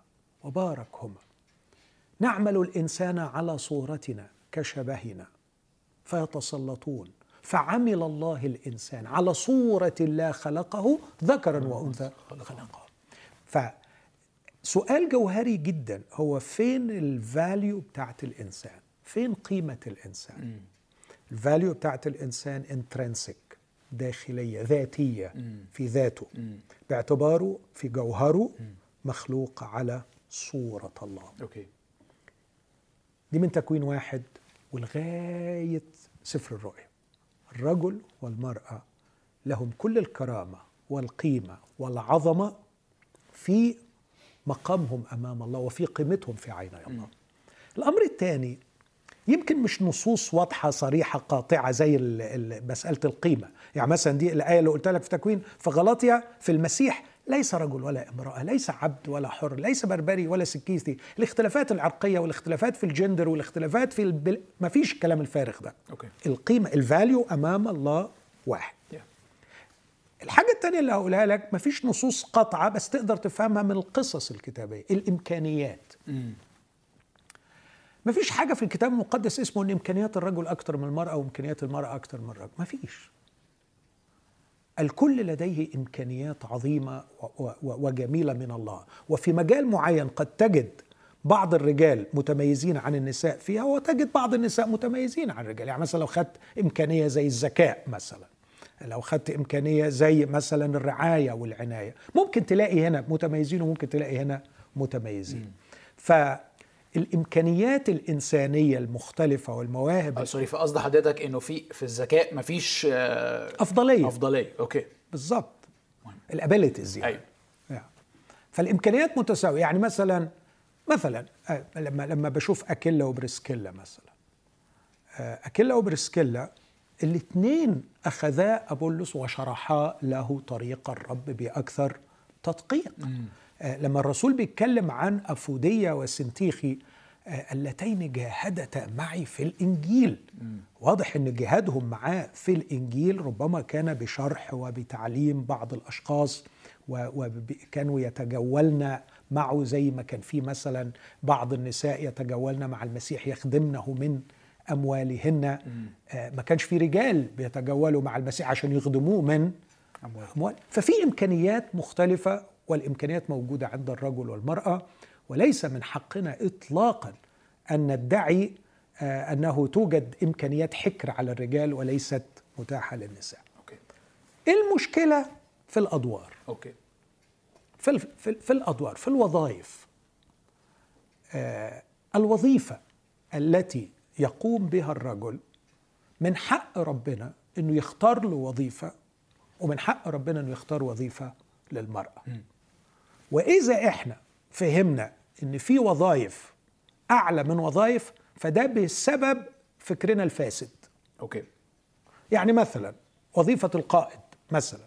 وباركهما. نعمل الإنسان على صورتنا كشبهنا فيتسلطون. فعمل الله الإنسان على صورة الله خلقه ذكرا وأنثى خلقه. فسؤال جوهري جدا هو فين ال value بتاعت الإنسان؟ فين قيمة الإنسان؟ ال value بتاعت الإنسان intrinsic داخلية ذاتية في ذاته. باعتباره في جوهره مخلوق على صورة الله. أوكي. دي من تكوين واحد ولغاية سفر الرؤيا الرجل والمرأة لهم كل الكرامة والقيمة والعظمة في مقامهم أمام الله وفي قيمتهم في عيني الله. الأمر الثاني يمكن مش نصوص واضحة صريحة قاطعة زي مسألة القيمة. يعني مثلا دي الآية اللي قلت لك في تكوين في غلاطيا في المسيح ليس رجل ولا امرأة ليس عبد ولا حر ليس بربري ولا سكيثي الاختلافات العرقية والاختلافات في الجندر والاختلافات في البل... ما فيش الكلام الفارغ ده. أوكي. القيمة ال value أمام الله واحد. Yeah. الحاجة التانية اللي هقولها لك مفيش نصوص قاطعة بس تقدر تفهمها من القصص الكتابية الإمكانيات. مفيش حاجة في الكتاب المقدس اسمه إن إمكانيات الرجل أكتر من المرأة وإمكانيات المرأة أكتر من الرجل. مفيش. الكل لديه إمكانيات عظيمة و- و- وجميلة من الله. وفي مجال معين قد تجد بعض الرجال متميزين عن النساء فيها وتجد بعض النساء متميزين عن الرجال. يعني مثلا لو خدت إمكانية زي الذكاء مثلا لو خدت إمكانية زي مثلا الرعاية والعناية ممكن تلاقي هنا متميزين وممكن تلاقي هنا متميزين. فالإمكانيات الإنسانية المختلفة والمواهب آه، sorry فقصد حضرتك إنه في في الذكاء مفيش آه، أفضلية. أفضلية. أوكي. بالظبط ال abilities يعني. أيوه. فالإمكانيات متساوية. يعني مثلا مثلا آه، لما لما بشوف أكيلا وبريسكيلا مثلا. آه، أكيلا وبريسكيلا الاثنين أخذا أبولس وشرحا له طريق الرب بأكثر تدقيق. لما الرسول بيتكلم عن أفودية وسنتيخي آه، اللتين جاهدتا معي في الإنجيل. واضح إن جهادهم معاه في الإنجيل ربما كان بشرح وبتعليم بعض الأشخاص وكانوا يتجولن معه زي ما كان في مثلا بعض النساء يتجولن مع المسيح يخدمنه من أموالهن. آه، ما كانش في رجال بيتجولوا مع المسيح عشان يخدموه من. أموال. ففي إمكانيات مختلفة والإمكانيات موجودة عند الرجل والمرأة وليس من حقنا إطلاقا أن ندعي آه، أنه توجد إمكانيات حكر على الرجال وليست متاحة للنساء. أوكي. إيه المشكلة في الأدوار؟ أوكي. في, في, في الأدوار في الوظائف. آه، الوظيفة التي يقوم بها الرجل من حق ربنا إنه يختار له وظيفة ومن حق ربنا إنه يختار وظيفة للمرأة. وإذا إحنا فهمنا إن في وظائف أعلى من وظائف فده بسبب فكرنا الفاسد. أوكي. يعني مثلا وظيفة القائد مثلا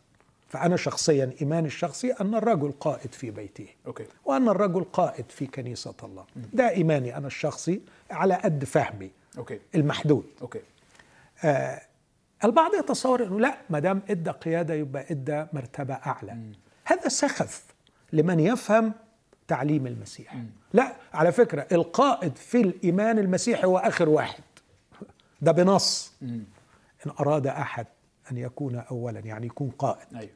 فأنا شخصيا إيماني الشخصي أن الرجل قائد في بيته. أوكي. وأن الرجل قائد في كنيسة الله. ده إيماني أنا الشخصي على قد فهمي أوكي. المحدود. أوكي. آه البعض يتصور إنه لا ما دام إدى قيادة يبقى إدى مرتبة أعلى. هذا سخف. لمن يفهم تعليم المسيح. لا على فكرة القائد في الإيمان المسيحي هو آخر واحد. ده بنص. إن أراد أحد أن يكون اولا يعني يكون قائد. أيوه.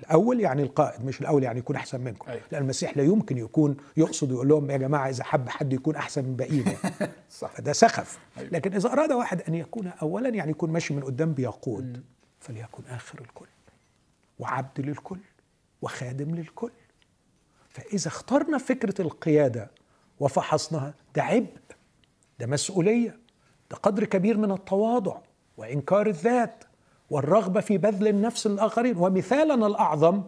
الأول يعني القائد مش الأول يعني يكون أحسن منكم. أيوة. لأن المسيح لا يمكن يكون يقصد يقول لهم يا جماعة إذا حب حد يكون أحسن من بقينا صح. فده سخف. أيوة. لكن إذا أراد واحد أن يكون اولا يعني يكون ماشي من قدام بيقود. فليكن آخر الكل وعبد للكل وخادم للكل. فإذا اخترنا فكرة القيادة وفحصناها ده عبء ده مسؤولية ده قدر كبير من التواضع وإنكار الذات والرغبة في بذل النفس للآخرين ومثالنا الأعظم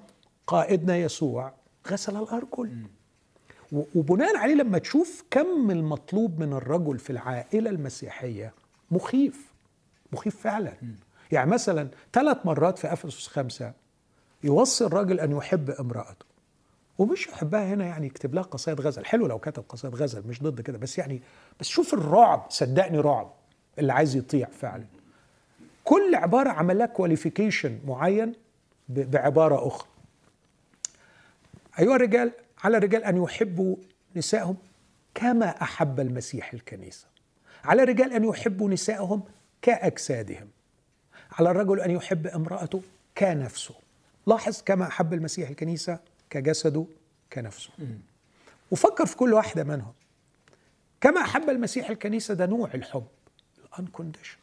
قائدنا يسوع غسل الأرجل. وبناء عليه لما تشوف كم المطلوب من الرجل في العائلة المسيحية مخيف مخيف فعلا. يعني مثلا ثلاث مرات في أفسس خمسة يوصي الراجل أن يحب امرأته. ومش يحبها هنا يعني يكتب لها قصائد غزل. حلو لو كتب قصائد غزل مش ضد كده بس يعني بس شوف الرعب صدقني رعب اللي عايز يطيع فعلا. كل عبارة عمل لها كواليفيكيشن معين بعبارة أخرى. أيها الرجال على الرجال أن يحبوا نسائهم كما أحب المسيح الكنيسة. على الرجال أن يحبوا نسائهم كأجسادهم. على الرجل أن يحب امرأته كنفسه. لاحظ كما أحب المسيح الكنيسة؟ كجسده كنفسه. وفكر في كل واحدة منهم. كما أحب المسيح الكنيسة ده نوع الحب الأنكونديشن.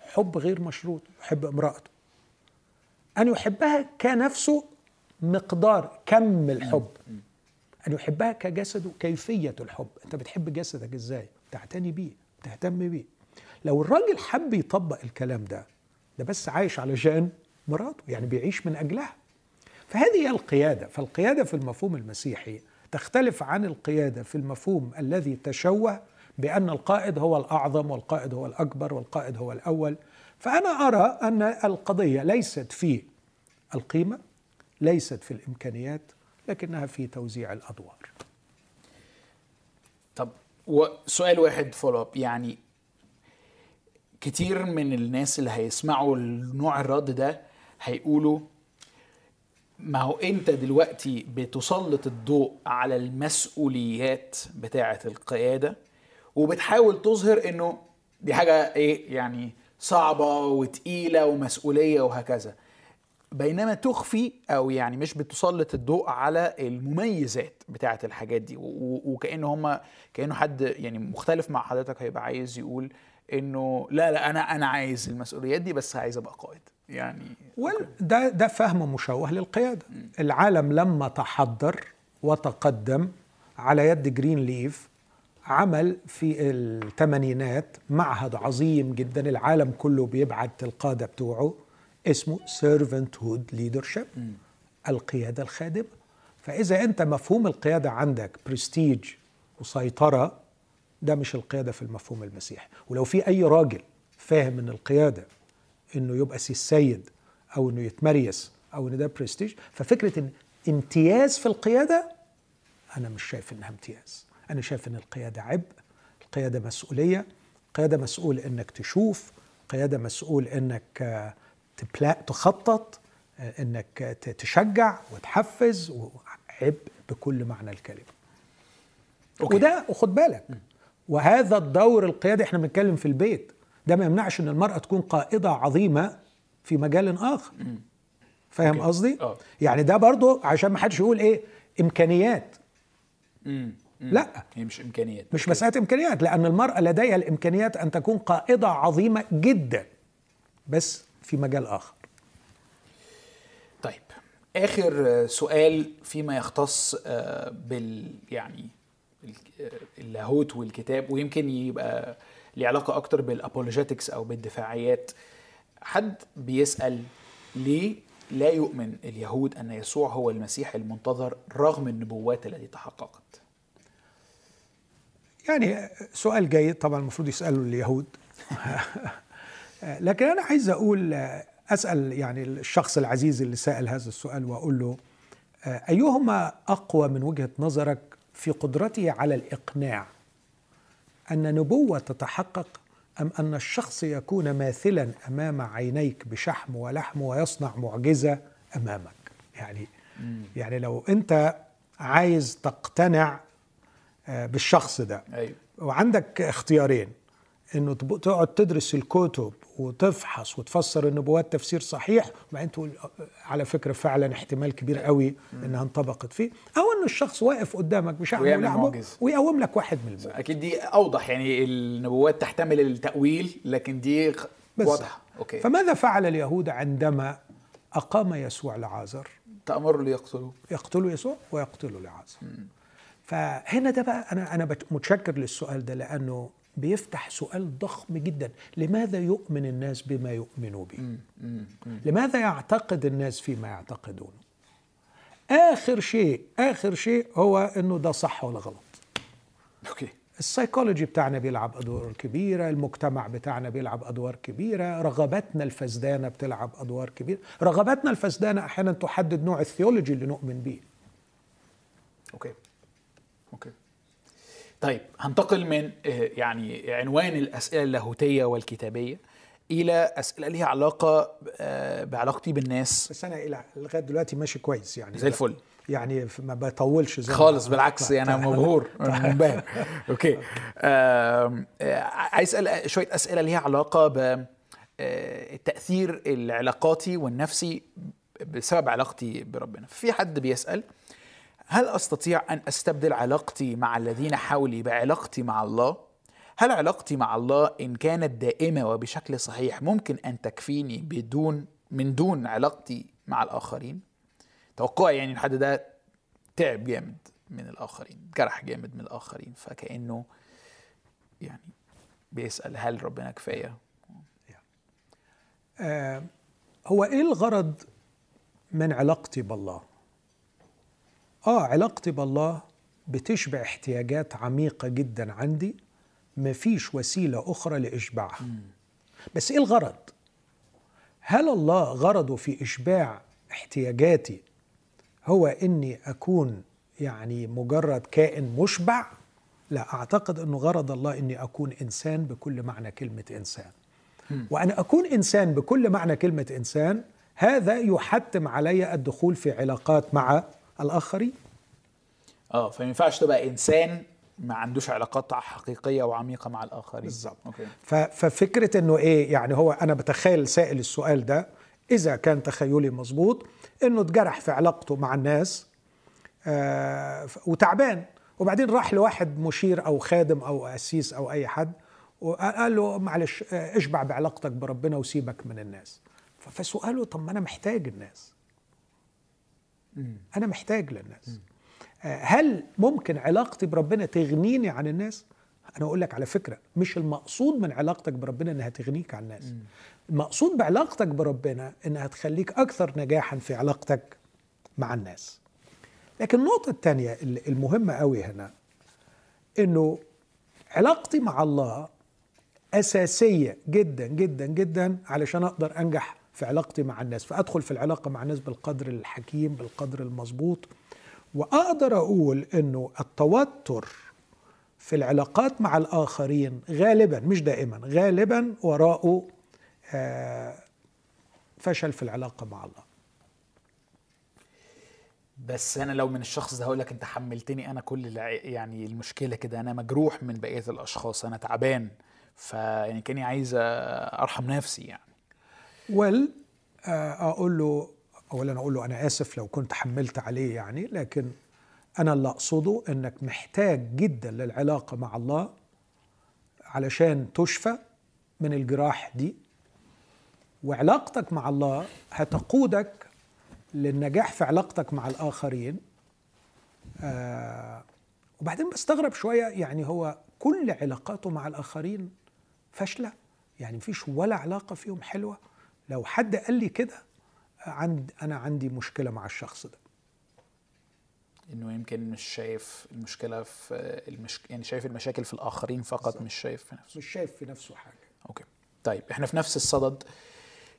حب غير مشروط يحب امرأته. أن يحبها كنفسه مقدار كم الحب. أن يحبها كجسده كيفية الحب. أنت بتحب جسدك إزاي؟ تعتني بيه تهتم بيه. لو الراجل حب يطبق الكلام ده ده بس عايش علشان مراته يعني بيعيش من أجلها. فهذه هي القيادة فالقيادة في المفهوم المسيحي تختلف عن القيادة في المفهوم الذي تشوه بأن القائد هو الأعظم والقائد هو الأكبر والقائد هو الأول. فأنا أرى أن القضية ليست في القيمة ليست في الإمكانيات لكنها في توزيع الأدوار. طب وسؤال واحد follow up يعني كتير من الناس اللي هيسمعوا النوع الرد ده هيقولوا ما هو انت دلوقتي بتسلط الضوء على المسؤوليات بتاعة القيادة؟ وبتحاول تظهر إنه دي حاجة إيه يعني صعبة وتقيلة ومسؤولية وهكذا. بينما تخفي أو يعني مش بتسلط الضوء على المميزات بتاعة الحاجات دي. وكانه هم كأنه حد يعني مختلف مع حضرتك هيبقى عايز يقول إنه لا لا أنا أنا عايز المسؤوليات دي بس عايز أبقى قائد. يعني ده ده فهم مشوه للقيادة. العالم لما تحضر وتقدم على يد جرين ليف عمل في الثمانينات معهد عظيم جدا. العالم كله بيبعت القادة بتوعه اسمه servanthood leadership القيادة الخادمة. فإذا أنت مفهوم القيادة عندك برستيج وسيطرة ده مش القيادة في المفهوم المسيحي. ولو في أي راجل فاهم إن القيادة إنه يبقى سي السيد أو إنه يتمريس أو ان ده برستيج ففكرة إن امتياز في القيادة أنا مش شايف إنها امتياز. أنا شايف إن القيادة عبء القيادة مسؤولية القيادة مسؤول إنك تشوف قياده مسؤول إنك تخطط إنك تشجع وتحفز وعبء بكل معنى الكلمة. أوكي. وده وخد بالك. وهذا الدور القيادي إحنا بنتكلم في البيت. ده ما يمنعش إن المرأة تكون قائدة عظيمة في مجال آخر. فاهم قصدي؟ أوه. يعني ده برضو عشان ما حدش يقول إيه إمكانيات. مم. لا. هي مش إمكانيات. مش مسألة إمكانيات لأن المرأة لديها الإمكانيات أن تكون قائدة عظيمة جدا بس في مجال آخر. طيب. آخر سؤال فيما يختص آه، بال يعني اللاهوت والكتاب ويمكن يبقى ليه علاقة أكتر بالابولوجيتكس أو بالدفاعيات. حد بيسأل ليه لا يؤمن اليهود أن يسوع هو المسيح المنتظر رغم النبوات التي تحققت؟ يعني سؤال جيد طبعا المفروض يسأله اليهود. لكن أنا عايز أقول أسأل يعني الشخص العزيز اللي سأل هذا السؤال وأقول له أيهما أقوى من وجهة نظرك في قدرته على الإقناع أن نبوة تتحقق أم أن الشخص يكون ماثلا أمام عينيك بشحم ولحم ويصنع معجزة أمامك يعني يعني لو أنت عايز تقتنع آه، بالشخص ده أيوه. وعندك اختيارين إنه تقعد تدرس الكتب وتفحص وتفسر النبوات تفسير صحيح وبعدين تقول على فكرة فعلا احتمال كبير قوي إنها انطبقت فيه. أو ان الشخص واقف قدامك بشعب ولحمه ويقوم لك واحد من الموت أكيد دي أوضح يعني النبوات تحتمل التأويل لكن دي واضحة. أوكي. فماذا فعل اليهود عندما أقام يسوع لعازر؟ تأمروا ليقتلوه. يقتلوا يسوع ويقتلوا لعازر. فهنا ده بقى أنا أنا متشكر للسؤال ده لأنه بيفتح سؤال ضخم جدا. لماذا يؤمن الناس بما يؤمنوا به؟ لماذا يعتقد الناس فيما يعتقدونه آخر شيء آخر شيء هو إنه ده صح ولا غلط. أوكي. السيكولوجي بتاعنا بيلعب أدوار كبيرة المجتمع بتاعنا بيلعب أدوار كبيرة رغباتنا الفسدانة بتلعب أدوار كبيرة. رغباتنا الفسدانة أحيانا تحدد نوع ال theology اللي نؤمن بيه. أوكي. أوكي. طيب هنتقل من آه، يعني عنوان الأسئلة اللاهوتية والكتابية إلى أسئلة ليها علاقة آه، بعلاقتي بالناس. بس أنا إلى لغاية دلوقتي ماشي كويس يعني. زي الفل. يعني ما بطولش زي خالص بالعكس أنا مبهور منبهر. أوكي. آه، عايز أسأل شوية أسئلة ليها علاقة ب التأثير العلاقاتي والنفسي بسبب علاقتي بربنا. في حد بيسأل هل أستطيع أن أستبدل علاقتي مع الذين حولي بعلاقتي مع الله؟ هل علاقتي مع الله إن كانت دائمة وبشكل صحيح ممكن أن تكفيني بدون من دون علاقتي مع الآخرين؟ توقعي يعني الحد ده تعب جامد من الآخرين جرح جامد من الآخرين فكأنه يعني بيسأل هل ربنا كفاية؟ آه هو إيه الغرض من علاقتي بالله؟ آه علاقتي بالله بتشبع احتياجات عميقة جدا عندي. مفيش وسيلة أخرى لإشباعها. بس إيه الغرض؟ هل الله غرضه في إشباع احتياجاتي هو إني أكون يعني مجرد كائن مشبع؟ لا أعتقد أنه غرض الله إني أكون إنسان بكل معنى كلمة إنسان. وأنا أكون إنسان بكل معنى كلمة إنسان هذا يحتم علي الدخول في علاقات مع الآخرين؟ آه فما ينفعش تبقى إنسان ما عندوش علاقات حقيقية وعميقة مع الآخرين. بالظبط. أوكي. ف- ففكرة إنه إيه يعني هو أنا بتخيل سائل السؤال ده إذا كان تخيلي مظبوط إنه اتجرح في علاقته مع الناس آه وتعبان. وبعدين راح لواحد مشير أو خادم أو قسيس أو أي حد وقال له معلش آه، اشبع بعلاقتك بربنا وسيبك من الناس. فسؤاله طب ما أنا محتاج الناس. أنا محتاج للناس. آه، هل ممكن علاقتي بربنا تغنيني عن الناس؟ أنا أقول لك على فكرة مش المقصود من علاقتك بربنا إنها تغنيك عن الناس. المقصود بعلاقتك بربنا إنها تخليك أكثر نجاحا في علاقتك مع الناس. لكن النقطة الثانية المهمة قوي هنا إنه علاقتي مع الله أساسية جدا جدا جدا علشان أقدر أنجح في علاقتي مع الناس فأدخل في العلاقة مع الناس بالقدر الحكيم بالقدر المظبوط. وأقدر أقول إنه التوتر في العلاقات مع الآخرين غالبا مش دائما غالبا وراءه آه، فشل في العلاقة مع الله. بس أنا لو من الشخص ده هقول لك أنت حملتني أنا كل يعني المشكلة كده أنا مجروح من بقية الأشخاص أنا تعبان فيعني كأني عايز أرحم نفسي يعني. ويل أقول له اولا أقول له أنا آسف لو كنت حملت عليه يعني لكن أنا اللي أقصده إنك محتاج جدا للعلاقة مع الله علشان تشفى من الجراح دي. وعلاقتك مع الله هتقودك للنجاح في علاقتك مع الآخرين. آه وبعدين بستغرب شوية يعني هو كل علاقاته مع الآخرين فاشلة؟ يعني مفيش ولا علاقة فيهم حلوة؟ لو حد قال لي كده عند أنا عندي مشكلة مع الشخص ده. إنه يمكن مش شايف المشكلة في المش... يعني شايف المشاكل في الآخرين فقط مش شايف في نفسه. مش شايف في نفسه حاجة. أوكي. طيب إحنا في نفس الصدد.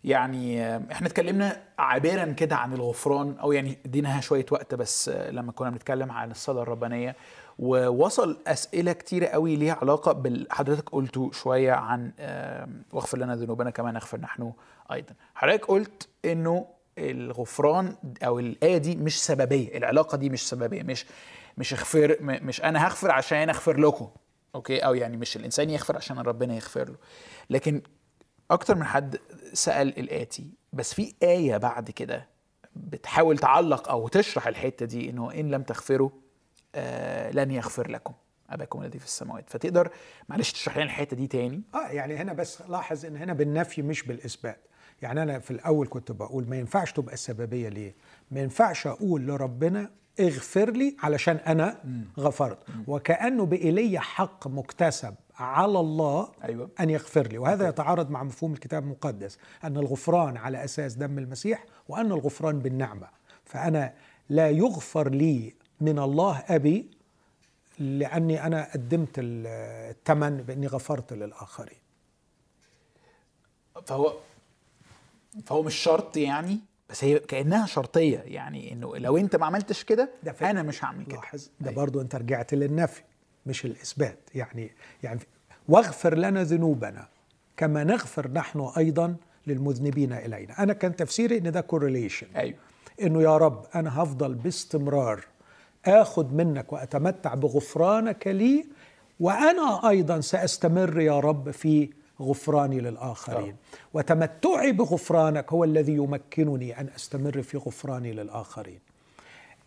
يعني إحنا اتكلمنا عابرا كده عن الغفران أو يعني اديناها شوية وقت بس لما كنا بنتكلم عن الصلاه الربانية. ووصل أسئلة كتيرة قوي ليها علاقة بال حضرتك قلتوا شوية عن واغفر لنا ذنوبنا كما نغفر نحن أيضا. حضرتك قلت إنه الغفران أو الآية دي مش سببية العلاقة دي مش سببية مش مش اغفر مش أنا هغفر عشان أغفر لكم أوكي؟ أو يعني مش الإنسان يغفر عشان ربنا يغفر له. لكن أكتر من حد سأل الاتي بس في آية بعد كده بتحاول تعلق أو تشرح الحتة دي إنه إن لم تغفروا آه لن يغفر لكم أباكم الذي في السماوات. فتقدر معلش تشرح لنا الحتة دي تاني؟ آه يعني هنا بس لاحظ إن هنا بالنفي مش بالإثبات. يعني أنا في الأول كنت بقول ما ينفعش تبقى السببية ليه؟ ما ينفعش أقول لربنا اغفر لي علشان أنا غفرت. وكأنه بقي لي حق مكتسب على الله أيوة. أن يغفر لي. وهذا يتعارض مع مفهوم الكتاب المقدس أن الغفران على أساس دم المسيح وأن الغفران بالنعمة. فأنا لا يغفر لي من الله أبي لأني أنا قدمت الثمن بإني غفرت للآخرين. فهو فهو مش شرط يعني بس هي كأنها شرطية يعني إنه لو أنت ما عملتش كده. أنا مش هعمل كده. لاحظ ده أيوة. برضو أنت رجعت للنفي مش الإثبات. يعني يعني واغفر لنا ذنوبنا كما نغفر نحن أيضا للمذنبين إلينا. أنا كان تفسيري إن ده كورليشن أيوه. إنه يا رب أنا هفضل باستمرار اخذ منك وأتمتع بغفرانك لي وأنا أيضا سأستمر يا رب في غفراني للآخرين. آه. وتمتعي بغفرانك هو الذي يمكنني أن أستمر في غفراني للآخرين.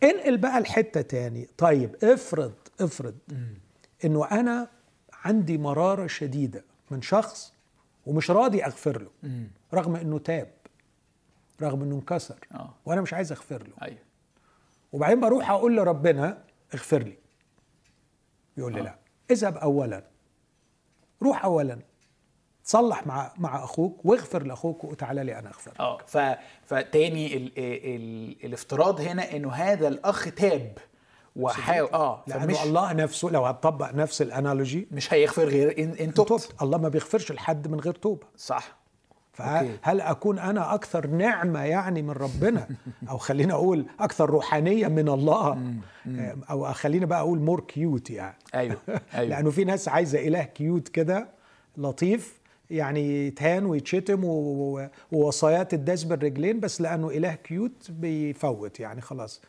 انقل بقى الحته تاني. طيب افرض افرض إنه أنا عندي مرارة شديدة من شخص ومش راضي أغفر له رغم إنه تاب رغم إنه انكسر آه. وأنا مش عايز أغفر له. أيوه. وبعدين بروح أقول لربنا اغفر لي. يقول لي. لا. اذهب اولا. روح اولا. تصلح مع مع أخوك واغفر لأخوك وتعالى لي أنا أغفر آه ف... فتاني ال... ال... الافتراض هنا انه هذا الأخ تاب وحاول آه لأنه فمش الله نفسه لو هتطبق نفس الأنالوجي مش هيغفر غير إن, إن تبت تبت. الله ما بيغفرش لحد من غير توبة. صح. فهل أكون أنا أكثر نعمة يعني من ربنا؟ أو خلينا أقول أكثر روحانية من الله؟ أو خلينا بقى أقول more cute يعني. أيوه أيوه. لأنه في ناس عايزة إله cute كده لطيف يعني يتهان ويتشتم و- و- ووصاياه تتداس بالرجلين بس لأنه إله cute بيفوت يعني خلاص.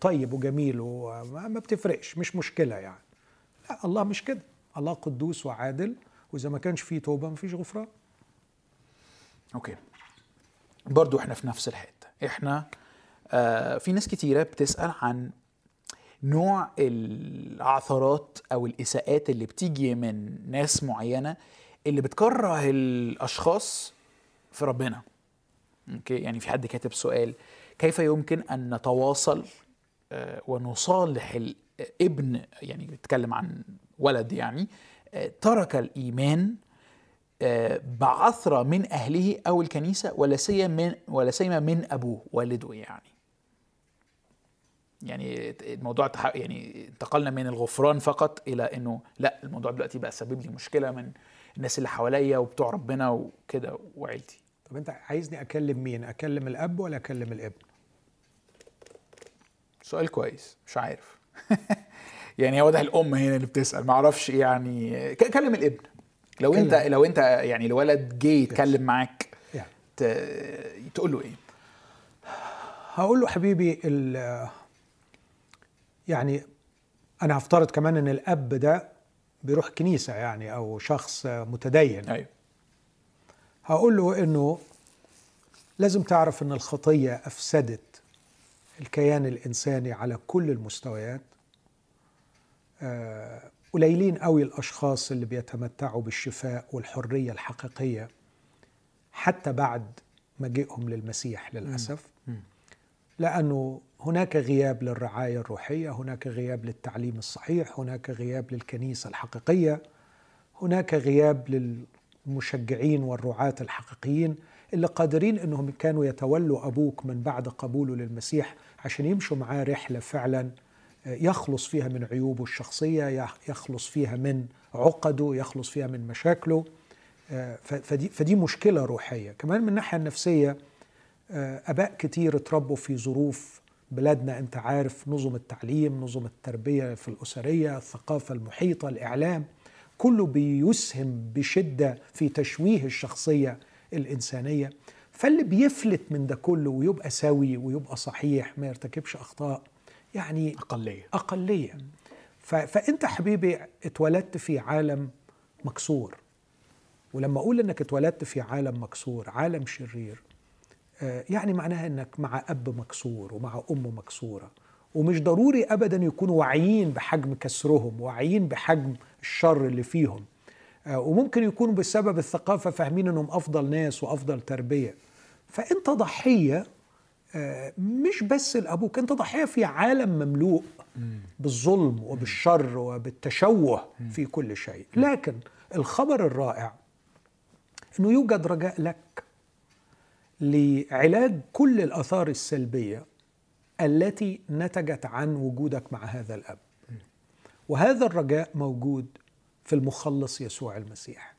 طيب وجميل وما ما بتفرقش مش مشكلة يعني. لا الله مش كده. الله قدوس وعادل وإذا ما كانش فيه توبة ما فيش غفران. أوكي. برضو إحنا في نفس الحتة. إحنا آه في ناس كتيرة بتسأل عن نوع العثرات أو الإساءات اللي بتيجي من ناس معينة اللي بتكره الأشخاص في ربنا. أوكي؟ يعني في حد كاتب سؤال كيف يمكن أن نتواصل آه، ونصالح الابن يعني بيتكلم عن ولد يعني آه، ترك الإيمان آه، بعثرة من أهله أو الكنيسة ولا سيما من ولا سيما من أبوه والده يعني. يعني الموضوع يعني انتقلنا من الغفران فقط إلى إنه لا الموضوع دلوقتي بقى سبب لي مشكلة من الناس اللي حواليا وبتوع ربنا وكده وعيلتي. طب أنت عايزني أكلم مين؟ أكلم الأب ولا أكلم الابن؟ سؤال كويس مش عارف. يعني ده الأم هنا اللي بتسأل ما أعرفش يعني. كلم الابن. لو انت. لو انت يعني الولد جه يتكلم معاك ت- تقول له إيه؟ هقول له حبيبي ال- يعني أنا هفترض كمان ان الاب ده بيروح كنيسة يعني أو شخص متدين. أيوه. هقول له انه لازم تعرف ان الخطية افسدت الكيان الانساني على كل المستويات. آه، قليلين قوي الأشخاص اللي بيتمتعوا بالشفاء والحرية الحقيقية حتى بعد مجيئهم للمسيح للأسف. لأنه هناك غياب للرعاية الروحية هناك غياب للتعليم الصحيح هناك غياب للكنيسة الحقيقية هناك غياب للمشجعين والرعاة الحقيقيين اللي قادرين إنهم كانوا يتولوا أبوك من بعد قبوله للمسيح عشان يمشوا معاه رحلة فعلا يخلص فيها من عيوبه الشخصية يخلص فيها من عقده يخلص فيها من مشاكله. ف- فدي فدي مشكلة روحية. كمان من الناحية النفسية أباء كتير اتربوا في ظروف بلادنا أنت عارف نظم التعليم نظم التربية في الأسرية الثقافة المحيطة الإعلام كله بيسهم بشدة في تشويه الشخصية الإنسانية. فاللي بيفلت من ده كله ويبقى سوي ويبقى صحيح ما يرتكبش أخطاء يعني أقلية. ف... فأنت حبيبي اتولدت في عالم مكسور. ولما أقول أنك اتولدت في عالم مكسور عالم شرير آه، يعني معناها أنك مع أب مكسور ومع أم مكسورة. ومش ضروري أبدا يكونوا واعيين بحجم كسرهم واعيين بحجم الشر اللي فيهم. آه، وممكن يكونوا بسبب الثقافة فاهمين أنهم أفضل ناس وأفضل تربية. فأنت ضحية آه، مش بس لابوك أنت ضحية في عالم مملوء بالظلم وبالشر وبالتشوه في كل شيء. لكن الخبر الرائع إنه يوجد رجاء لك لعلاج كل الآثار السلبية التي نتجت عن وجودك مع هذا الأب. وهذا الرجاء موجود في المخلص يسوع المسيح.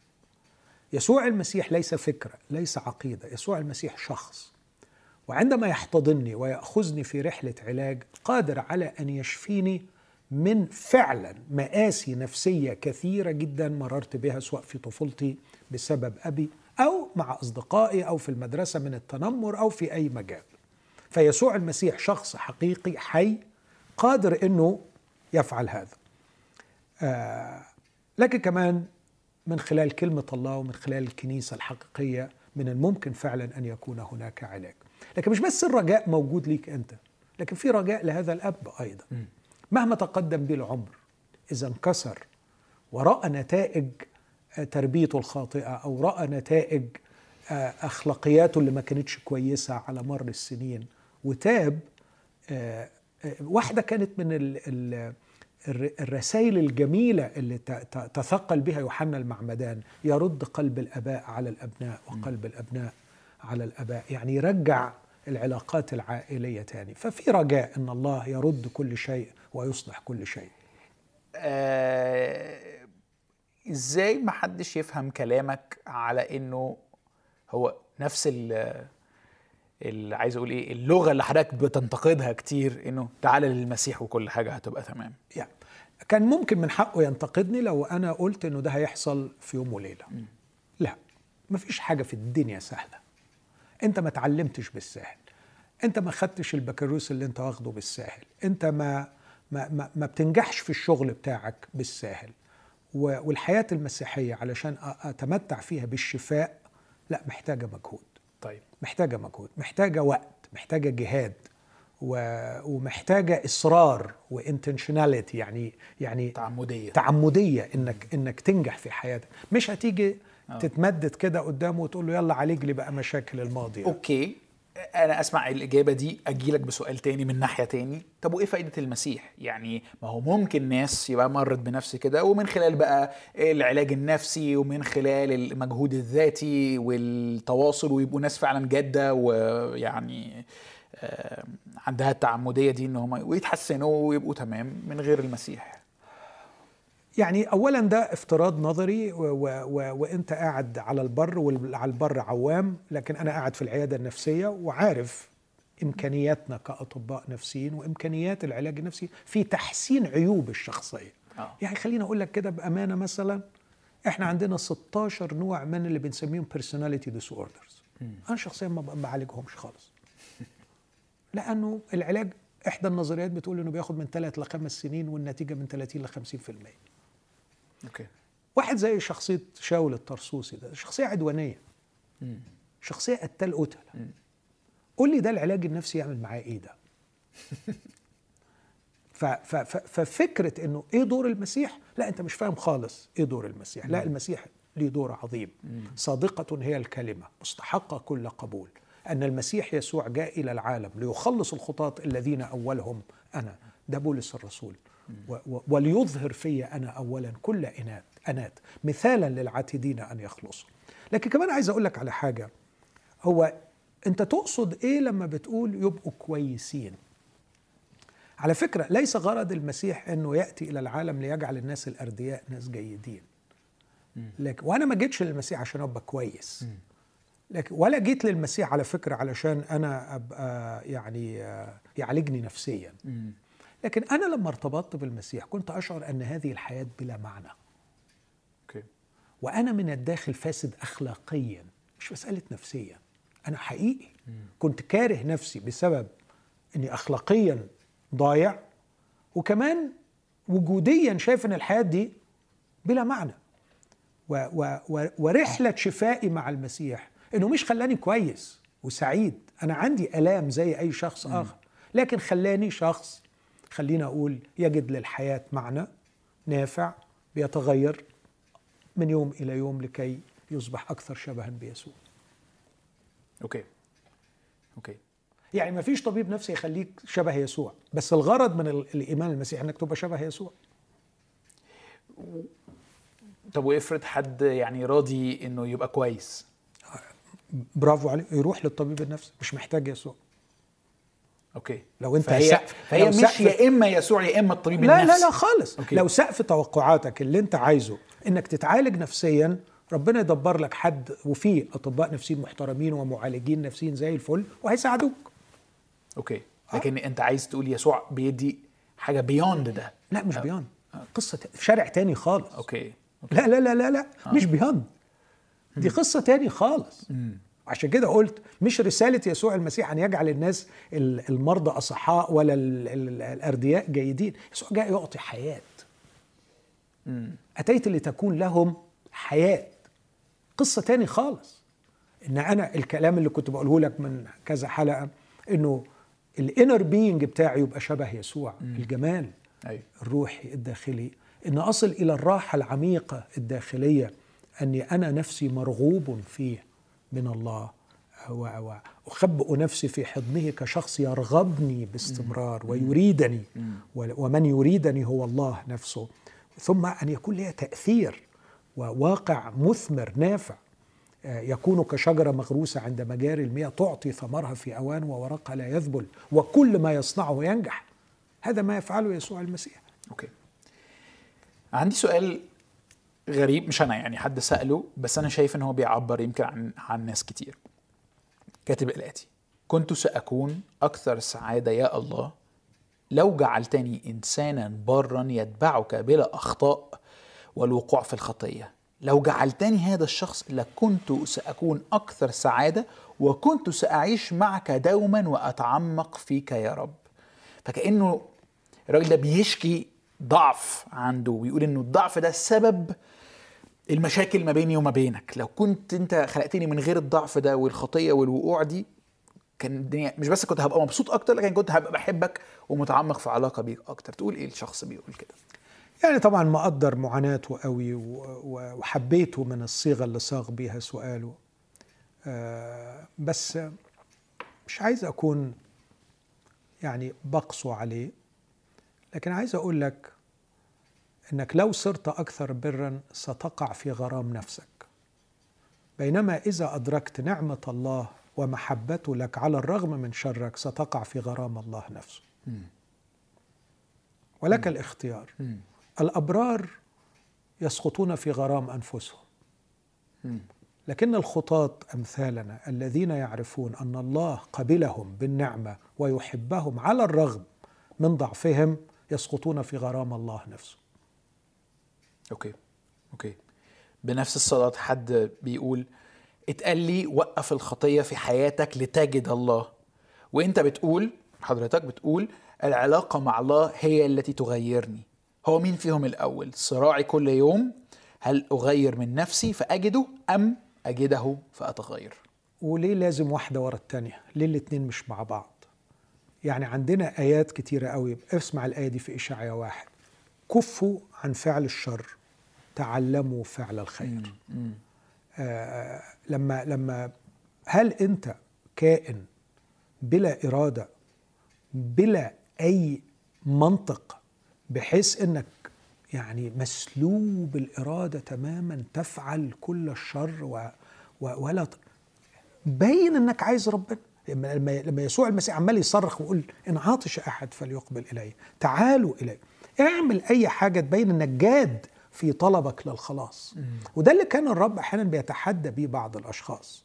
يسوع المسيح ليس فكرة ليس عقيدة يسوع المسيح شخص. وعندما يحتضنني ويأخذني في رحلة علاج قادر على أن يشفيني من فعلا مآسي نفسية كثيرة جدا مررت بها سواء في طفولتي بسبب أبي أو مع أصدقائي أو في المدرسة من التنمر أو في أي مجال. فيسوع المسيح شخص حقيقي حي قادر إنه يفعل هذا. آه لكن كمان من خلال كلمة الله ومن خلال الكنيسة الحقيقية من الممكن فعلا أن يكون هناك علاج. لكن مش بس الرجاء موجود ليك أنت لكن في رجاء لهذا الأب أيضا. مهما تقدم به العمر إذا انكسر وراى نتائج تربيته الخاطئة أو راى نتائج آه، أخلاقياته اللي ما كانتش كويسة على مر السنين وتاب آه، آه، واحدة كانت من الرسائل الجميلة اللي تثقل بها يوحنا المعمدان يرد قلب الأباء على الأبناء وقلب الأبناء على الآباء يعني يرجع العلاقات العائلية تاني. ففي رجاء إن الله يرد كل شيء ويصلح كل شيء. آه إزاي ما حدش يفهم كلامك على إنه هو نفس ال عايز أقول إيه اللغة اللي حضرتك بتنتقدها كتير إنه تعالى للمسيح وكل حاجة هتبقى تمام؟ يعني كان ممكن من حقه ينتقدني لو أنا قلت إنه ده هيحصل في يوم وليلة. م. لا مفيش حاجة في الدنيا سهلة. انت ما اتعلمتش بالساهل انت ما خدتش البكالوريوس اللي انت واخده بالساهل انت ما ما ما, ما بتنجحش في الشغل بتاعك بالساهل والحياة المسيحية علشان أتمتع فيها بالشفاء لا محتاجة مجهود. طيب. محتاجة مجهود محتاجة وقت محتاجة جهاد ومحتاجة إصرار و intentionality يعني يعني تعمدية. تعمدية إنك إنك تنجح في حياتك. مش هتيجي أوه. تتمدد كده قدامه وتقول له يلا عالج لي بقى مشاكل الماضي okay. أنا أسمع الإجابة دي أجي لك بسؤال تاني من ناحية تاني. طب وإيه فائده المسيح؟ يعني ما هو ممكن ناس يبقى مرت بنفس كده ومن خلال بقى العلاج النفسي ومن خلال المجهود الذاتي والتواصل ويبقوا ناس فعلا جادة ويعني عندها التعمدية دي إن هم ويتحسنوا ويبقوا تمام من غير المسيح. يعني اولا ده افتراض نظري و و وأنت قاعد على البر وعلى البر عوام لكن أنا قاعد في العيادة النفسية وعارف إمكانياتنا كأطباء نفسيين وإمكانيات العلاج النفسي في تحسين عيوب الشخصية. أوه. يعني خليني أقول لك كده بأمانة مثلا إحنا عندنا 16 نوع من اللي بنسميهم personality disorders أنا شخصيا ما بعالجهمش خالص. لأنه العلاج إحدى النظريات بتقول إنه بياخد من ثلاث لخمس سنين والنتيجة من 30 ل 50% okay. واحد زي شخصية شاول الطرسوسي ده شخصية عدوانية. مم. شخصية قتال قتلة. قول لي ده العلاج النفسي يعمل معاه إيه ده؟ ففكرة إنه إيه دور المسيح؟ لا أنت مش فاهم خالص إيه دور المسيح. لا المسيح ليه دور عظيم. صادقة هي الكلمة مستحقة كل قبول. أن المسيح يسوع جاء إلى العالم ليخلص الخطاة الذين أولهم أنا. ده بولس الرسول. وليظهر في أنا أولا كل إنات أنات مثالا للعاتدين أن يخلصوا لكن كمان عايز أقول لك على حاجة. هو أنت تقصد إيه لما بتقول يبقوا كويسين؟ على فكرة ليس غرض المسيح أنه يأتي إلى العالم ليجعل الناس الأردياء ناس جيدين. لكن وأنا ما جيتش للمسيح عشان أبقى كويس. لكن ولا جيت للمسيح على فكرة علشان أنا أبقى يعني يعالجني نفسيا. لكن أنا لما ارتبطت بالمسيح كنت أشعر أن هذه الحياة بلا معنى. okay. وأنا من الداخل فاسد أخلاقيا مش مسألة نفسيا أنا حقيقي. mm. كنت كاره نفسي بسبب أني أخلاقيا ضايع وكمان وجوديا شايف أن الحياة دي بلا معنى. و و و ورحلة شفائي مع المسيح أنه مش خلاني كويس وسعيد. أنا عندي ألام زي أي شخص آخر لكن خلاني شخص خلينا أقول يجد للحياة معنى نافع بيتغير من يوم إلى يوم لكي يصبح أكثر شبها بيسوع. okay. okay. يعني ما فيش طبيب نفسي يخليك شبه يسوع بس الغرض من ال- الإيمان المسيحي إنك تبقى شبه يسوع. طب وإفرض حد يعني راضي إنه يبقى كويس؟ برافو عليه يروح للطبيب النفسي مش محتاج يسوع. okay. لو أنت فهي سقف- فهي لو مش سقف- يا إما يسوع يا إما الطبيب لا النفسي لا لا خالص. okay. لو سقف توقعاتك اللي أنت عايزه إنك تتعالج نفسيا ربنا يدبر لك حد وفي أطباء نفسيين محترمين ومعالجين نفسيين زي الفل وهيساعدوك. okay. لكن أنت عايز تقول يسوع بيدي حاجة beyond ده. لا مش beyond قصه ت- في شارع تاني خالص. okay. لا لا لا لا لا. مش beyond دي قصة تاني خالص. عشان كده قلت مش رسالة يسوع المسيح أن يجعل الناس ال- المرضى أصحاء ولا ال- ال- الأردياء جيدين. يسوع جاء يعطي حياة. أتيت لتكون لهم حياة. قصة تاني خالص. إن أنا الكلام اللي كنت بقوله لك من كذا حلقة إنه الانر بينج بتاعي يبقى شبه يسوع الجمال أيوه. الروحي الداخلي. إن أصل إلى الراحة العميقة الداخلية أني أنا نفسي مرغوب فيه. من الله واخبئ نفسي في حضنه كشخص يرغبني باستمرار ويريدني ومن يريدني هو الله نفسه. ثم أن يكون لي تأثير وواقع مثمر نافع آه، يكون كشجرة مغروسة عند مجاري المياه تعطي ثمرها في أوان وورقها لا يذبل وكل ما يصنعه ينجح. هذا ما يفعله يسوع المسيح. أوكي. عندي سؤال غريب مش أنا يعني حد سأله بس أنا شايف إن هو بيعبر يمكن عن عن ناس كتير. كاتب الآتي كنت سأكون أكثر سعادة يا الله لو جعلتني إنسانا برا يتبعك بلا أخطاء والوقوع في الخطية. لو جعلتني هذا الشخص لكنت سأكون أكثر سعادة وكنت سأعيش معك دوما وأتعمق فيك يا رب. فكأنه الراجل ده بيشكي ضعف عنده ويقول إنه الضعف ده سبب المشاكل ما بيني وما بينك. لو كنت انت خلقتني من غير الضعف ده والخطية والوقوع دي كان الدنيا مش بس كنت هبقى مبسوط أكتر لكن كنت هبقى بحبك ومتعمق في علاقة بيك أكتر. تقول إيه الشخص بيقول كده؟ يعني طبعا مقدر معاناته قوي وحبيته من الصيغة اللي صاغ بيها سؤاله. آه، بس مش عايز أكون يعني بقسو عليه لكن عايز أقول لك أنك لو صرت أكثر برا ستقع في غرام نفسك. بينما إذا أدركت نعمة الله ومحبته لك على الرغم من شرك ستقع في غرام الله نفسه. ولك الاختيار. الأبرار يسقطون في غرام أنفسهم. لكن الخطاة أمثالنا الذين يعرفون أن الله قبلهم بالنعمة ويحبهم على الرغم من ضعفهم يسقطون في غرام الله نفسه. okay. okay. بنفس الصلاة حد بيقول اتقال لي وقف الخطية في حياتك لتجد الله. وإنت بتقول حضرتك بتقول العلاقة مع الله هي التي تغيرني. هو مين فيهم الأول؟ صراعي كل يوم هل أغير من نفسي فأجده أم أجده فأتغير؟ وليه لازم واحدة ورا التانية؟ ليه الاتنين مش مع بعض؟ يعني عندنا آيات كتيرة قوي. اسمع الآية دي في إشعياء واحد. كفوا عن فعل الشر تعلموا فعل الخير. آه لما لما هل أنت كائن بلا إرادة بلا أي منطق بحيث أنك يعني مسلوب الإرادة تماما تفعل كل الشر و و ولا ت- باين إنك عايز ربنا. لما لما لما يسوع المسيح عمال يصرخ ويقول إن عاطش أحد فليقبل إلي تعالوا إلي. اعمل اي حاجة تبين انك جاد في طلبك للخلاص. وده اللي كان الرب أحيانا بيتحدى بيه بعض الأشخاص.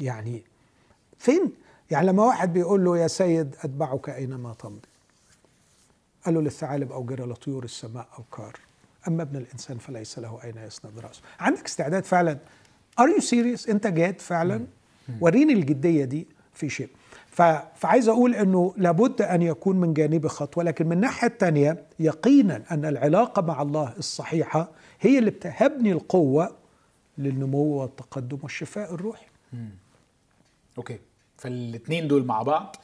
يعني فين؟ يعني لما واحد بيقول له يا سيد أتبعك أينما تمضي. قال له للثعالب أوجرة ولطيور السماء اوكار أما ابن الإنسان فليس له أين يسند رأسه. عندك استعداد فعلا؟ are you serious أنت جاد فعلا؟ وريني الجدية دي في شيء. فعايز أقول إنه لابد أن يكون من جانبي خطوة لكن من الناحية الثانية يقينا أن العلاقة مع الله الصحيحة هي اللي بتهبني القوة للنمو والتقدم والشفاء الروحي. okay. فالاثنين دول مع بعض.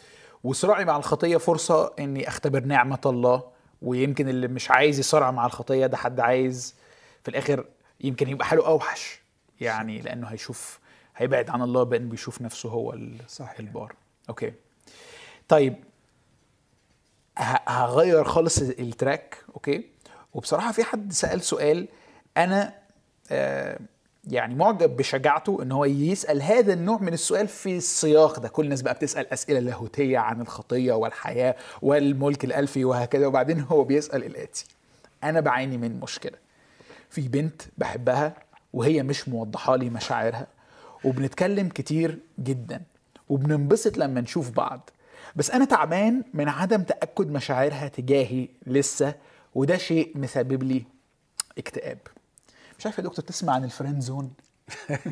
وصراعي مع الخطية فرصة إني أختبر نعمة الله ويمكن اللي مش عايز يصارع مع الخطية ده حد عايز في الآخر يمكن يبقى حاله أوحش يعني لأنه هيشوف هيبعد عن الله بأن بيشوف نفسه هو ال- صحيح. okay. طيب هغير خالص ال track okay. وبصراحة في حد سأل سؤال أنا آه يعني معجب بشجاعته إن هو يسأل هذا النوع من السؤال في السياق ده. كل الناس بقى بتسأل أسئلة لاهوتية عن الخطية والحياة والملك الألفي وهكذا وبعدين هو بيسأل الآتي. أنا بعاني من مشكلة. في بنت بحبها وهي مش موضحة لي مشاعرها وبنتكلم كتير جدا. وبننبسط لما نشوف بعض. بس أنا تعبان من عدم تأكد مشاعرها تجاهي لسه وده شيء مسبب لي اكتئاب. مش عارف يا دكتور تسمع عن ال friend zone.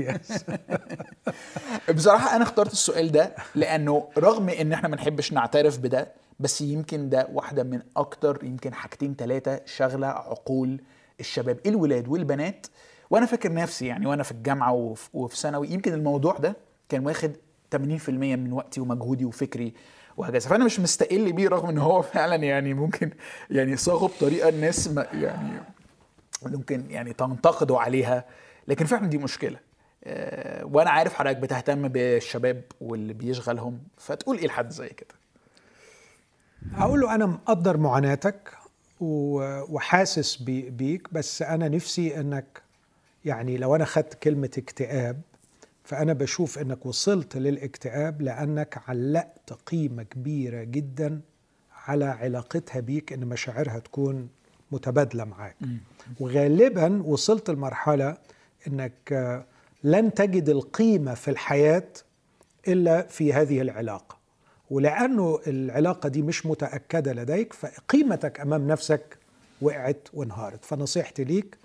بصراحة أنا اخترت السؤال ده لأنه رغم إن إحنا ما نحبش نعترف بده بس يمكن ده واحدة من أكتر يمكن حاجتين ثلاثة شاغلة عقول الشباب الولاد والبنات. وأنا فاكر نفسي يعني وأنا في الجامعة وف- وفي ثانوي يمكن الموضوع ده كان واخد 80% من وقتي ومجهودي وفكري وهكذا. فأنا مش مستقل بيه رغم إن هو فعلا يعني ممكن يعني صاغه بطريقة الناس ما يعني ممكن يعني تنتقدوا عليها لكن فعلا دي مشكلة. آه، وأنا عارف حضرتك بتهتم بالشباب واللي بيشغلهم فتقول إيه لحد زي كده؟ هقول له أنا مقدر معاناتك وحاسس بي- بيك بس أنا نفسي إنك يعني لو أنا خدت كلمة اكتئاب فأنا بشوف إنك وصلت للاكتئاب لأنك علقت قيمة كبيرة جدا على علاقتها بيك إن مشاعرها تكون متبادلة معاك. وغالبا وصلت لمرحلة إنك آه، لن تجد القيمة في الحياة إلا في هذه العلاقة. ولأنه العلاقة دي مش متأكدة لديك فقيمتك أمام نفسك وقعت وانهارت. فنصيحتي ليك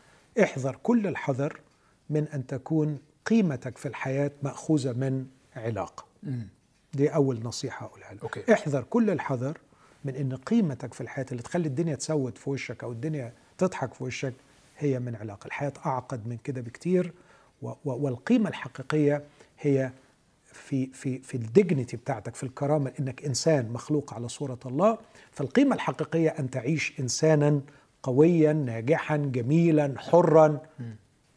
احذر كل الحذر من أن تكون قيمتك في الحياة مأخوذة من علاقة. دي أول نصيحة أقولها لك. okay. احذر كل الحذر من إن قيمتك في الحياة اللي تخلي الدنيا تسود في وشك أو الدنيا تضحك في وشك هي من علاقة. الحياة أعقد من كده بكتير و- و- والقيمة الحقيقية هي في في في ال dignity بتاعتك في الكرامة إنك إنسان مخلوق على صورة الله. فالقيمة الحقيقية أن تعيش إنسانا قويا ناجحا جميلا حرا.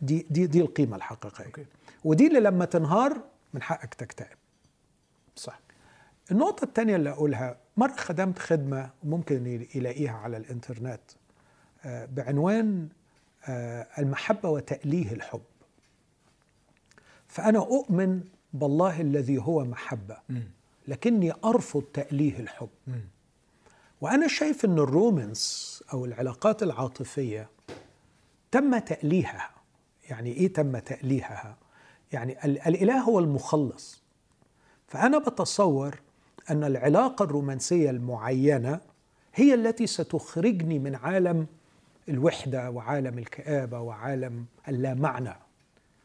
دي دي دي القيمة الحقيقية. أوكي. ودي اللي لما تنهار من حقك تكتئب. صح. النقطة الثانية اللي أقولها مرة خدمت خدمة ممكن يلاقيها على الإنترنت آه، بعنوان آه، المحبة وتأليه الحب. فأنا أؤمن بالله الذي هو محبة لكني أرفض تأليه الحب. وأنا شايف أن الرومانس أو العلاقات العاطفية تم تأليهها. يعني إيه تم تأليهها؟ يعني ال- الإله هو المخلص. فأنا بتصور أن العلاقة الرومانسية المعينة هي التي ستخرجني من عالم الوحدة وعالم الكآبة وعالم اللامعنى.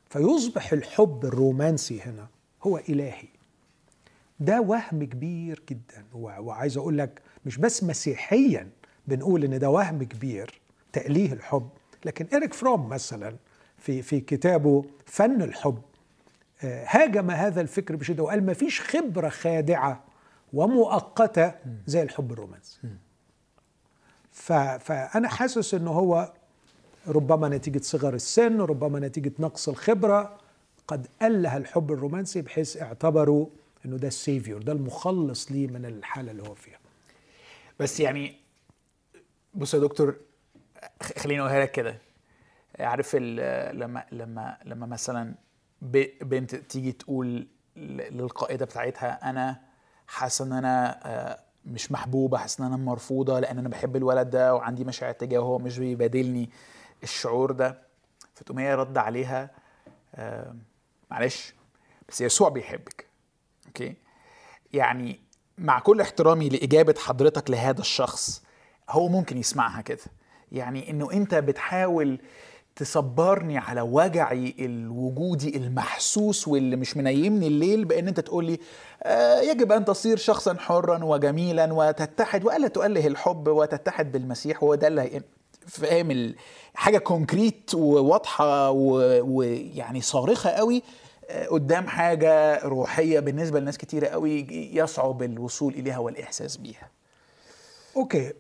فيصبح الحب الرومانسي هنا هو إلهي. ده وهم كبير جدا. وعايز أقول لك مش بس مسيحيا بنقول إن ده وهم كبير تأليه الحب لكن إريك فروم مثلا في في كتابه فن الحب هاجم هذا الفكر بشدة وقال ما فيش خبرة خادعة ومؤقتة زي الحب الرومانسي. فأنا حاسس إن هو ربما نتيجة صغر السن ربما نتيجة نقص الخبرة قد اله الحب الرومانسي بحيث اعتبروا إنه ده السيفيور ده المخلص ليه من الحالة اللي هو فيها. بس يعني بص يا دكتور خليني أقولها لك كده. عارف لما لما لما مثلا بنت تيجي تقول للقائدة بتاعتها أنا حاسة إن أنا آه، مش محبوبة حاسة إن أنا مرفوضة لأن أنا بحب الولد ده وعندي مشاعر تجاهه هو مش بيبادلني الشعور ده. فتقوم هي رد عليها آه، معلش بس يسوع بيحبك أوكي؟ يعني مع كل احترامي لإجابة حضرتك لهذا الشخص هو ممكن يسمعها كده. يعني إنه أنت بتحاول تصبرني على وجعي الوجودي المحسوس واللي مش منيمني الليل بان انت تقول لي آه يجب أن تصير شخصا حرا وجميلا وتتحد وألا تؤله الحب وتتحد بالمسيح هو ده اللي هي- فاهم حاجة concrete وواضحة ويعني صارخة قوي آه، قدام حاجة روحية بالنسبة لناس كتيرة قوي يصعب الوصول إليها والإحساس بيها. okay.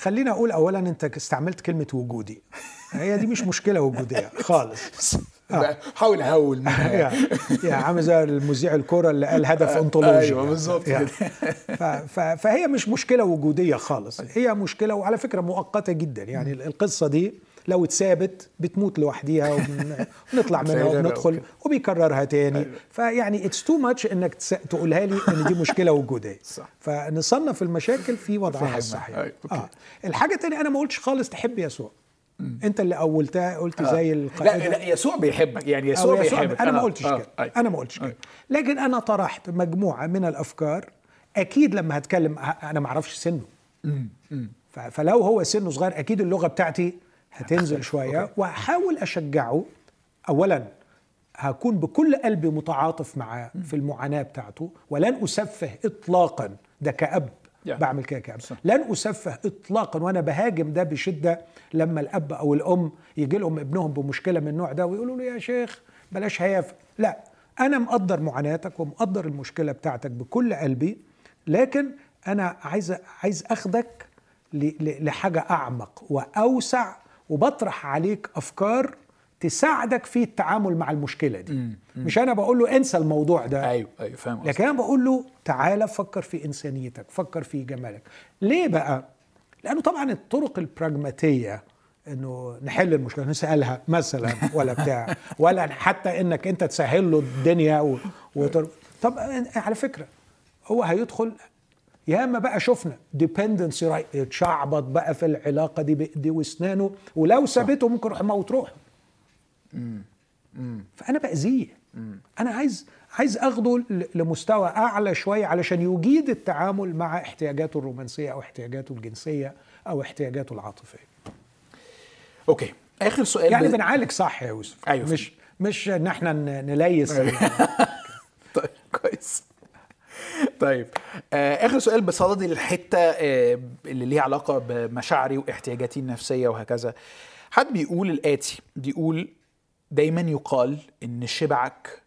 خلينا أقول اولا أنت استعملت كلمة وجودي. هي دي مش مشكلة وجودية خالص. آه. حاول منها يا يا عامل زي المذيع الكورة اللي قال هدف أنطولوجي. أيوه بالظبط فهي مش مشكلة وجودية خالص. هي مشكلة وعلى فكرة مؤقتة جدا. يعني القصة دي لو اتسابت بتموت لوحديها ونطلع منها وبندخل okay. وبيكررها تاني. فيعني it's too much إنك تقولها لي إن دي مشكلة وجودية. صح. فنصنف المشاكل في وضعها. الصحيح. أيوة،. آه. الحاجة الثانية أنا ما قلتش خالص تحب يسوع. أنت اللي اولتها قلت زي لا القائد. لا يسوع بيحبك يعني يسوع يسوع بيحبك. أنا ما قلتش آه، كده. أيوة. أنا ما قلتش كده. أيوة. لكن أنا طرحت مجموعة من الأفكار. أكيد لما هتكلم أنا ما أعرفش سنه. فلو هو سنه صغير أكيد اللغة بتاعتي هتنزل شوية. وهحاول أشجعه. اولا هكون بكل قلبي متعاطف معاه في المعاناة بتاعته. ولن أسفه اطلاقا. ده كأب Yeah. بعمل كده كأب. لن أسفه اطلاقا. وأنا بهاجم ده بشدة لما الأب أو الأم يجي لهم ابنهم بمشكلة من النوع ده ويقولوا له يا شيخ بلاش هيافه لا أنا مقدر معاناتك ومقدر المشكلة بتاعتك بكل قلبي. لكن أنا عايز عايز أخدك لحاجة أعمق وأوسع وبطرح عليك أفكار تساعدك في التعامل مع المشكلة دي. مش أنا بقول له انسى الموضوع ده. أيوه أيوه فاهم. لكن أنا بقول له تعالى فكر في إنسانيتك فكر في جمالك. ليه بقى؟ لأنه طبعا الطرق البراجماتية إنه نحل المشكلة نسألها مثلا ولا بتاع ولا حتى إنك أنت تسهل له الدنيا و... وتر... طب على فكرة هو هيدخل ياما بقى شفنا ديبندنسي يتشعبط بقى في العلاقة دي بايديه وأسنانه ولو سابته ممكن يروح يموت روحه. فأنا باذيه أنا عايز عايز أخده لمستوى أعلى شوية علشان يجيد التعامل مع احتياجاته الرومانسية أو احتياجاته الجنسية أو احتياجاته العاطفية. أوكي. آخر سؤال يعني بنعالج صح يا يوسف. أيوة. مش مش إن إحنا نليس. طيب كويس. طيب آه آخر سؤال بصدد الحتة آه اللي ليها علاقة بمشاعري واحتياجاتي النفسية وهكذا. حد بيقول الآتي بيقول دايما يقال إن شبعك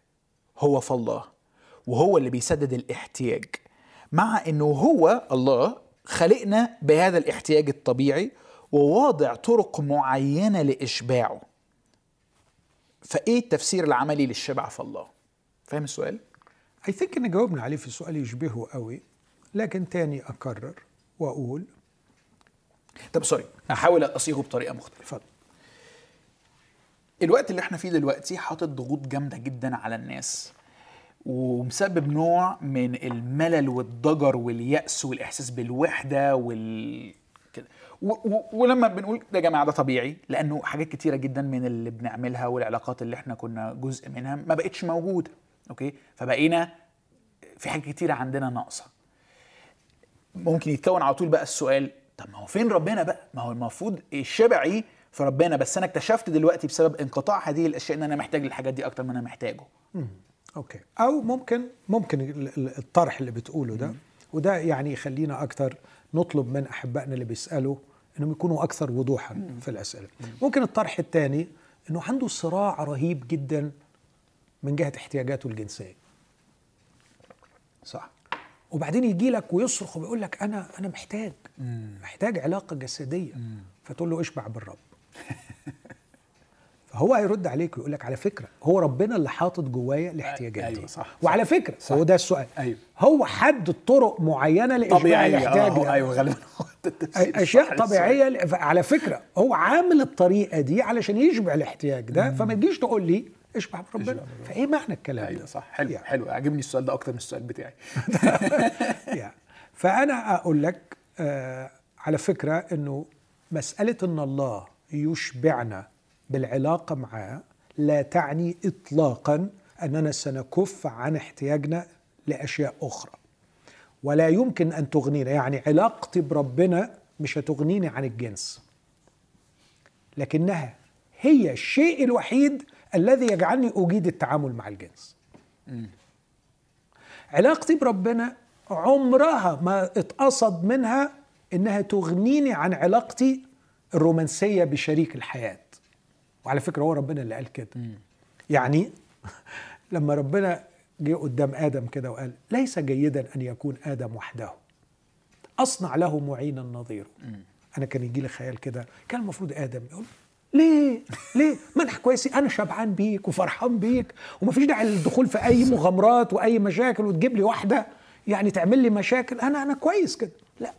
هو في الله وهو اللي بيسدد الاحتياج مع إنه هو الله خلقنا بهذا الاحتياج الطبيعي وواضع طرق معينة لإشباعه. فإيه التفسير العملي للشبع في الله؟ فاهم السؤال؟ اي ثينك إن جاوبنا عليه في سؤال يشبهه قوي لكن تاني أكرر وأقول. طب سوري احاول أصيغه بطريقة مختلفة. اتفضل. الوقت اللي إحنا فيه دلوقتي حاطط ضغوط جامدة جدا على الناس ومسبب نوع من الملل والضجر واليأس والإحساس بالوحدة وال كده. و- و- ولما بنقول ده يا جماعة ده طبيعي لأنه حاجات كتيرة جدا من اللي بنعملها والعلاقات اللي إحنا كنا جزء منها ما بقتش موجودة. أوكي؟ فبقينا في حاجات كتيرة عندنا ناقصة. ممكن يتكون على طول بقى السؤال طب ما هو فين ربنا بقى؟ ما هو المفروض الشبعي في ربنا بس أنا اكتشفت دلوقتي بسبب انقطاع هذه الأشياء إن أنا محتاج للحاجات دي أكتر ما أنا محتاجه. أوكي. أو ممكن ممكن ال- ال- الطرح اللي بتقوله ده. وده يعني يخلينا أكتر نطلب من أحبائنا اللي بيسألوا إنهم يكونوا أكثر وضوحا في الأسئلة. ممكن الطرح الثاني إنه عنده صراع رهيب جدا من جهة احتياجاته الجنسية. صح. وبعدين يجي لك ويصرخ ويقول لك أنا أنا محتاج محتاج علاقة جسدية. فتقول له اشبع بالرب. فهو هيرد عليك ويقول لك على فكرة هو ربنا اللي حاطط جوايا الاحتياجات أيوة، دي. صح، صح. وعلى فكرة هو ده السؤال. أيوة. هو حدد طرق معينة لاشباع طبيعي الاحتياج ده. أيوه غالبا اشياء. طبيعية على فكرة هو عامل الطريقة دي علشان يشبع الاحتياج ده. فما تجيش تقول لي اشبع بربنا. فإيه معنى الكلام أيوه ده صح. حلو يعني. حلو. عجبني السؤال ده أكتر من السؤال بتاعي. يعني. فأنا أقول لك آه على فكرة أنه مسألة أن الله يشبعنا بالعلاقة معاه لا تعني إطلاقا أننا سنكف عن احتياجنا لأشياء أخرى. ولا يمكن أن تغنينا. يعني علاقتي بربنا مش هتغنيني عن الجنس. لكنها هي الشيء الوحيد الذي يجعلني أجيد التعامل مع الجنس. علاقتي بربنا عمرها ما اتقصد منها إنها تغنيني عن علاقتي الرومانسية بشريك الحياة. وعلى فكرة هو ربنا اللي قال كده. يعني لما ربنا جه قدام آدم كده وقال ليس جيدا أن يكون آدم وحده. أصنع له معينا نظيره أنا كان يجي لي خيال كده. كان المفروض آدم يقول ليه؟ ليه؟ أنا كويس. أنا شبعان بيك وفرحان بيك ومفيش داعي للدخول في أي مغامرات وأي مشاكل وتجيب لي واحدة يعني تعمل لي مشاكل. أنا أنا كويس كده. لا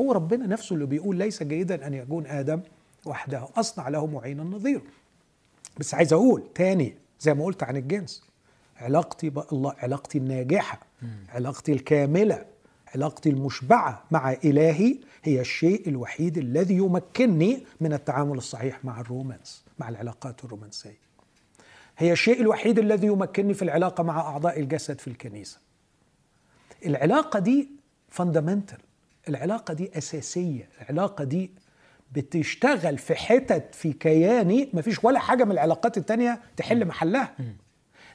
هو ربنا نفسه اللي بيقول ليس جيدا أن يكون آدم وحده. أصنع له معينا نظيره بس عايز أقول تاني زي ما قلت عن الجنس علاقتي بالله علاقتي الناجحة علاقتي الكاملة علاقتي المشبعة مع إلهي هي الشيء الوحيد الذي يمكنني من التعامل الصحيح مع الرومانس مع العلاقات الرومانسية. هي الشيء الوحيد الذي يمكنني في العلاقة مع أعضاء الجسد في الكنيسة. العلاقة دي فاندامنتال العلاقة دي أساسية العلاقة دي بتشتغل في حتت في كياني مفيش ولا حاجة من العلاقات التانية تحل محلها.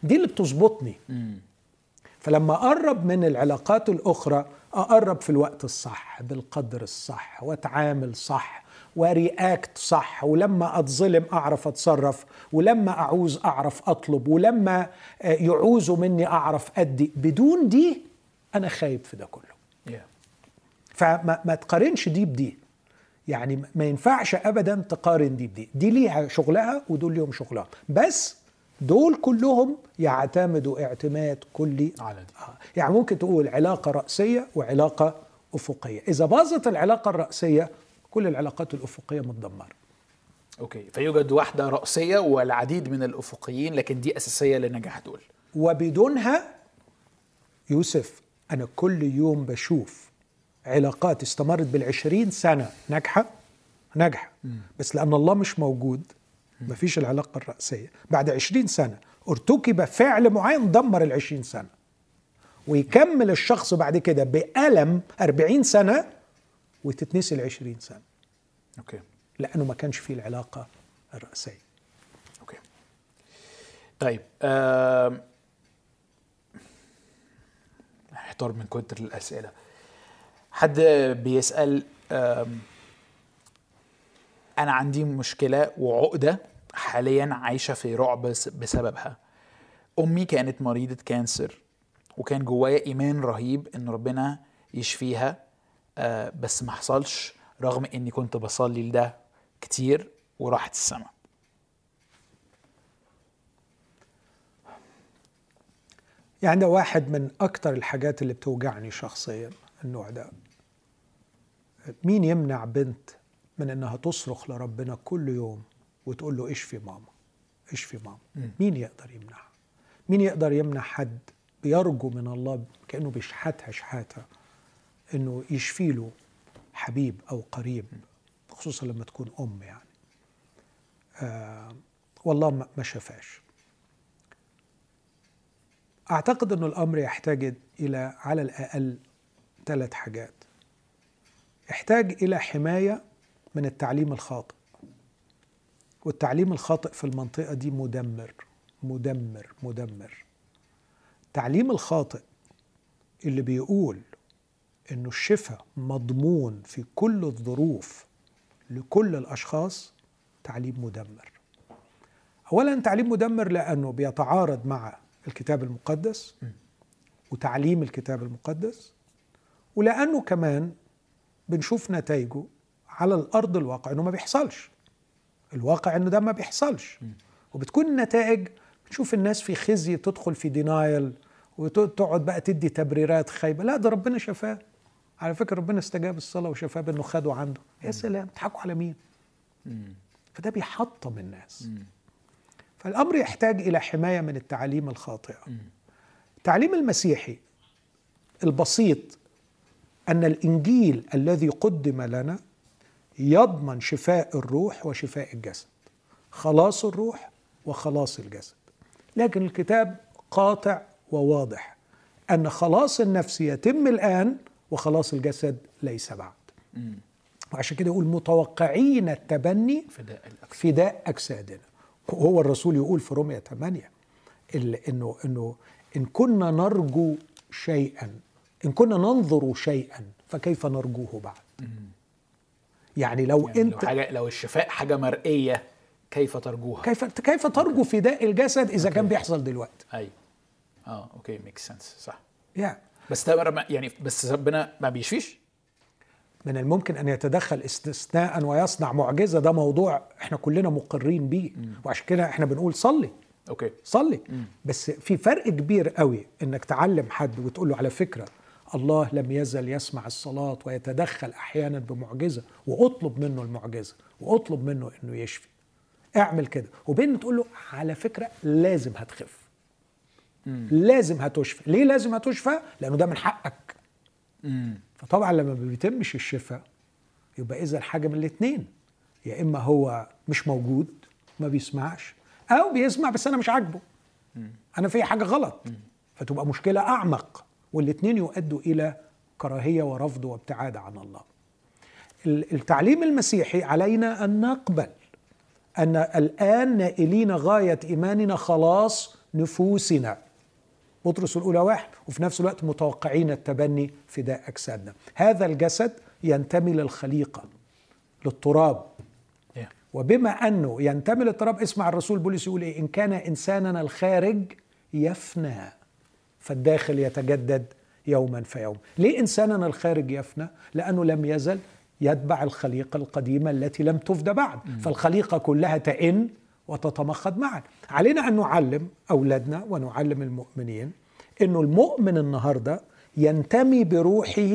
دي اللي بتظبطني. فلما أقرب من العلاقات الأخرى أقرب في الوقت الصح بالقدر الصح وأتعامل صح ورياكت صح ولما أتظلم أعرف أتصرف ولما أعوز أعرف أطلب ولما يعوزوا مني أعرف أدي. بدون دي أنا خايب في ده كله. فما ما تقارنش دي بدي. يعني ما ينفعش ابدا تقارن دي بدي. دي ليها شغلها ودول ليهم شغلها. بس دول كلهم يعتمدوا اعتماد كلي على دي. آه. يعني ممكن تقول علاقة رأسية وعلاقة أفقية إذا باظت العلاقة الرأسية كل العلاقات الأفقية متدمرة أوكي فيوجد واحدة رأسية والعديد من الأفقيين لكن دي أساسية لنجاح دول وبدونها يوسف أنا كل يوم بشوف علاقات استمرت بالعشرين سنة ناجحة ناجحة بس لأن الله مش موجود مفيش العلاقة الرأسية. بعد عشرين سنة ارتكب فعل معين دمر العشرين سنة. ويكمل الشخص بعد كده بألم أربعين سنة وتتنسي العشرين سنة. okay. لأنه ما كانش فيه العلاقة الرأسية. أوكي. طيب آم، احتار من كتر الأسئلة. حد بيسأل آم، أنا عندي مشكلة وعقدة حاليا عايشة في رعب بس- بسببها. أمي كانت مريضة كانسر وكان جوايا إيمان رهيب إن ربنا يشفيها آه، بس ما حصلش رغم إني كنت بصلي لده كتير وراحت السما. يعني ده واحد من أكتر الحاجات اللي بتوجعني شخصيا النوع ده. مين يمنع بنت من إنها تصرخ لربنا كل يوم وتقول له اشفي ماما؟ اشفي ماما؟ مين يقدر يمنعها؟ مين يقدر يمنع حد بيرجو من الله كأنه بيشحتها شحاتة إنه يشفي له حبيب أو قريب خصوصا لما تكون أم يعني. آه والله ما شفاش. أعتقد أن الأمر يحتاج إلى على الأقل ثلاث حاجات. يحتاج إلى حماية من التعليم الخاطئ. والتعليم الخاطئ في المنطقة دي مدمر مدمر مدمر. التعليم الخاطئ اللي بيقول إنه الشفاء مضمون في كل الظروف لكل الأشخاص تعليم مدمر. اولا تعليم مدمر لأنه بيتعارض مع الكتاب المقدس وتعليم الكتاب المقدس ولأنه كمان بنشوف نتائجه على الأرض الواقع إنه ما بيحصلش. الواقع إنه ده ما بيحصلش. وبتكون النتائج بتشوف الناس في خزي تدخل في دينايل وتقعد بقى تدي تبريرات خايبة. لا ده ربنا شفاه. على فكرة ربنا استجاب الصلاة وشفاه بأنه خده عنده. يا سلام تضحكوا على مين؟ فده بيحطم الناس. فالأمر يحتاج إلى حماية من التعاليم الخاطئة. التعليم المسيحي البسيط أن الإنجيل الذي قدم لنا يضمن شفاء الروح وشفاء الجسد. خلاص الروح وخلاص الجسد. لكن الكتاب قاطع وواضح أن خلاص النفس يتم الآن وخلاص الجسد ليس بعد. وعشان كده يقول متوقعين التبني فداء الأكثر فداء اجسادنا وهو الرسول يقول في رومية 8 ال- انه إنه إن كنا نرجو شيئا إن كنا ننظر شيئا فكيف نرجوه بعد؟ يعني لو يعني لو أنت حاجة لو الشفاء حاجة مرئية كيف ترجوها؟ كيف كيف ترجو فداء الجسد إذا كان بيحصل دلوقتي؟ اي آه okay. make sense صح. يعني بس ده يعني بس ربنا ما بيشفيش؟ من الممكن أن يتدخل استثناء ويصنع معجزة. ده موضوع إحنا كلنا مقرين بيه. وعشان كده إحنا بنقول صلي. أوكي. صلي. بس في فرق كبير قوي إنك تعلم حد وتقول له على فكرة الله لم يزل يسمع الصلاة ويتدخل أحيانا بمعجزة وأطلب منه المعجزة وأطلب منه إنه يشفي. اعمل كده. وبين تقول له على فكرة لازم هتخف. لازم هتشفى. ليه لازم هتشفى؟ لأنه ده من حقك. فطبعا لما ما بيتمش الشفاء يبقى إذا حاجة من الاثنين يا إما هو مش موجود ما بيسمعش أو بيسمع بس أنا مش عاجبه. أنا في حاجة غلط. فتبقى مشكلة أعمق. والاثنين يؤدوا إلى كراهية ورفض وابتعاد عن الله. التعليم المسيحي علينا أن نقبل أن الآن نائلين غاية إيماننا خلاص نفوسنا. بطرس الأولى واحد وفي نفس الوقت متوقعين التبني فداء أجسادنا. هذا الجسد ينتمي للخليقة للتراب. وبما أنه ينتمي للتراب اسمع الرسول بولس يقول إيه؟ إن كان إنساننا الخارج يفنى. فالداخل يتجدد يوما فيوم ليه انساننا الخارج يفنى؟ لأنه لم يزل يتبع الخليقة القديمة التي لم تفدى بعد. م. فالخليقة كلها تئن وتتمخض معا. علينا أن نعلم أولادنا ونعلم المؤمنين إنه المؤمن النهارده ينتمي بروحه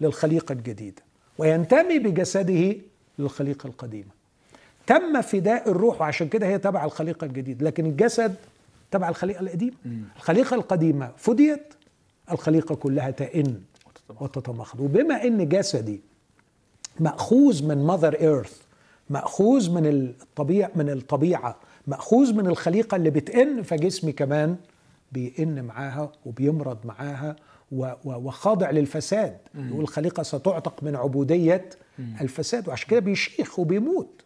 للخليقة الجديدة وينتمي بجسده للخليقة القديمة. تم فداء الروح وعشان كده هي تبع الخليقة الجديدة لكن الجسد تبع الخليقة القديمة. الخليقة القديمة فديت الخليقة كلها تئن وتتمخض. وبما إن جسدي مأخوذ من ماذر ايرث مأخوذ من الطبيعه من الطبيعة مأخوذ من الخليقة اللي بتئن فجسمي كمان بيئن معاها وبيمرض معاها وخاضع للفساد. يقول الخليقه ستعتق من عبودية الفساد. وعشان كده بيشيخ وبيموت.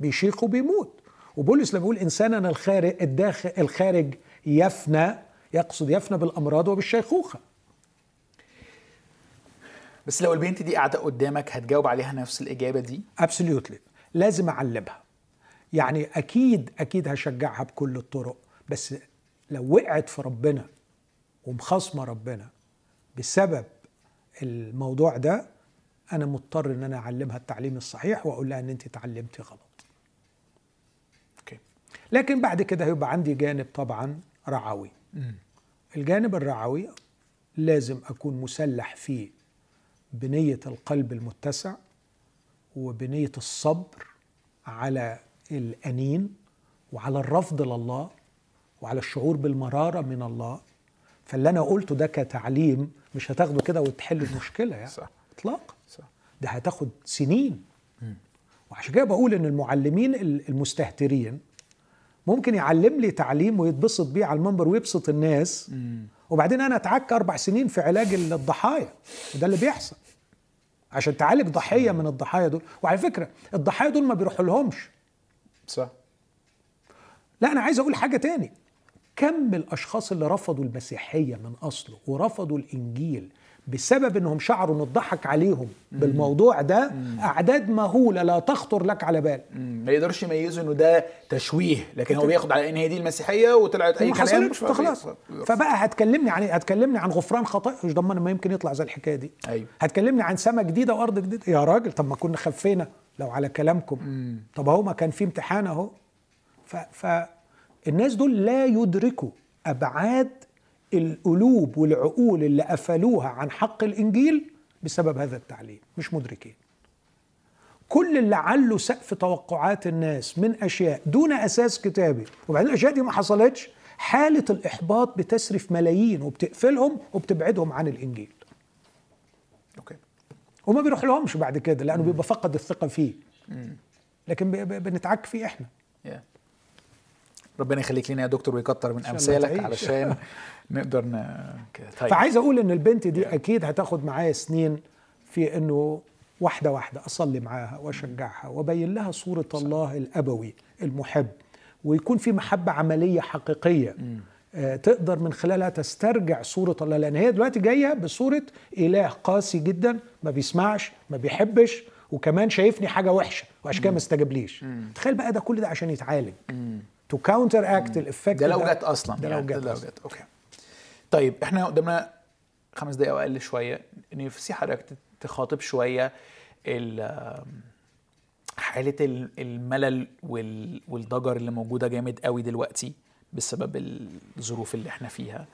بيشيخ وبيموت. وبولس لما بيقول إنساننا الخارج الداخل الخارج يفنى يقصد يفنى بالأمراض وبالشيخوخة. بس لو البنت دي قاعدة قدامك هتجاوب عليها نفس الإجابة دي؟ ابسوليوتلي لازم أعلمها. يعني أكيد أكيد هشجعها بكل الطرق. بس لو وقعت في ربنا ومخاصمة ربنا بسبب الموضوع ده أنا مضطر إن أنا أعلمها التعليم الصحيح وأقول لها إن أنت اتعلمتي غلط. لكن بعد كده هيبقى عندي جانب طبعا رعوي. الجانب الرعوي لازم أكون مسلح فيه بنية القلب المتسع وبنية الصبر على الأنين وعلى الرفض لله وعلى الشعور بالمرارة من الله. فاللي أنا قلته ده كتعليم مش هتاخده كده وتحل المشكلة يعني. صح. اطلاقا صح. ده هتاخد سنين. وعشان كده بقول إن المعلمين المستهترين ممكن يعلم لي تعليم ويتبسط بيه على المنبر ويبسط الناس. وبعدين أنا اتعك أربع سنين في علاج الضحايا. وده اللي بيحصل. عشان تعالج ضحية من الضحايا دول. وعلى فكرة الضحايا دول ما بيروحوا لهمش. صح. لا أنا عايز أقول حاجة تاني. كم الأشخاص اللي رفضوا المسيحية من أصله ورفضوا الإنجيل بسبب إنهم شعروا ان اتضحك عليهم بالموضوع ده أعداد مهوله لا تخطر لك على بال. ما يقدرش يميزوا إنه ده تشويه لكن هو بياخد على إن هي دي المسيحية وطلعت أي كلام خلاص. فبقى هتكلمني عن هتكلمني عن غفران خطايا مش ضمان ما يمكن يطلع زي الحكاية دي؟ أيوه. هتكلمني عن سماء جديدة وأرض جديدة. يا راجل طب ما كنا خفينا لو على كلامكم. مم. طب أهو ما كان في امتحان أهو. فالناس دول لا يدركوا أبعاد القلوب والعقول اللي قفلوها عن حق الإنجيل بسبب هذا التعليم مش مدركين. كل اللي علوا سقف توقعات الناس من أشياء دون أساس كتابي وبعدين الأشياء دي ما حصلتش حالة الإحباط بتسرف ملايين وبتقفلهم وبتبعدهم عن الإنجيل. أوكي. وما بيروح لهمش بعد كده لأنه بيبقى فقد الثقة فيه. لكن بنتعك فيه إحنا. ربنا يخليك لنا يا دكتور ويكتر من أمثالك علشان نقدر ن... طيب. فعايز أقول إن البنت دي أكيد هتاخد معايا سنين في إنه واحدة واحدة أصلي معاها وأشجعها وأبين لها صورة. الله الأبوي المحب ويكون في محبة عملية حقيقية. آه تقدر من خلالها تسترجع صورة الله لأن هي دلوقتي جاية بصورة إله قاسي جدا ما بيسمعش ما بيحبش وكمان شايفني حاجة وحشة وعشان كده ما استجابليش. تخيل بقى ده كل ده عشان يتعالج. to counteract ال effect ده لو جت أصلا. ده لو جت لو جت. أوكي طيب إحنا قدامنا خمس دقايق أو أقل شوية. نفسي حضرتك تخاطب شوية ال- حالة ال- الملل وال- والضجر اللي موجودة جامد قوي دلوقتي بسبب الظروف اللي إحنا فيها.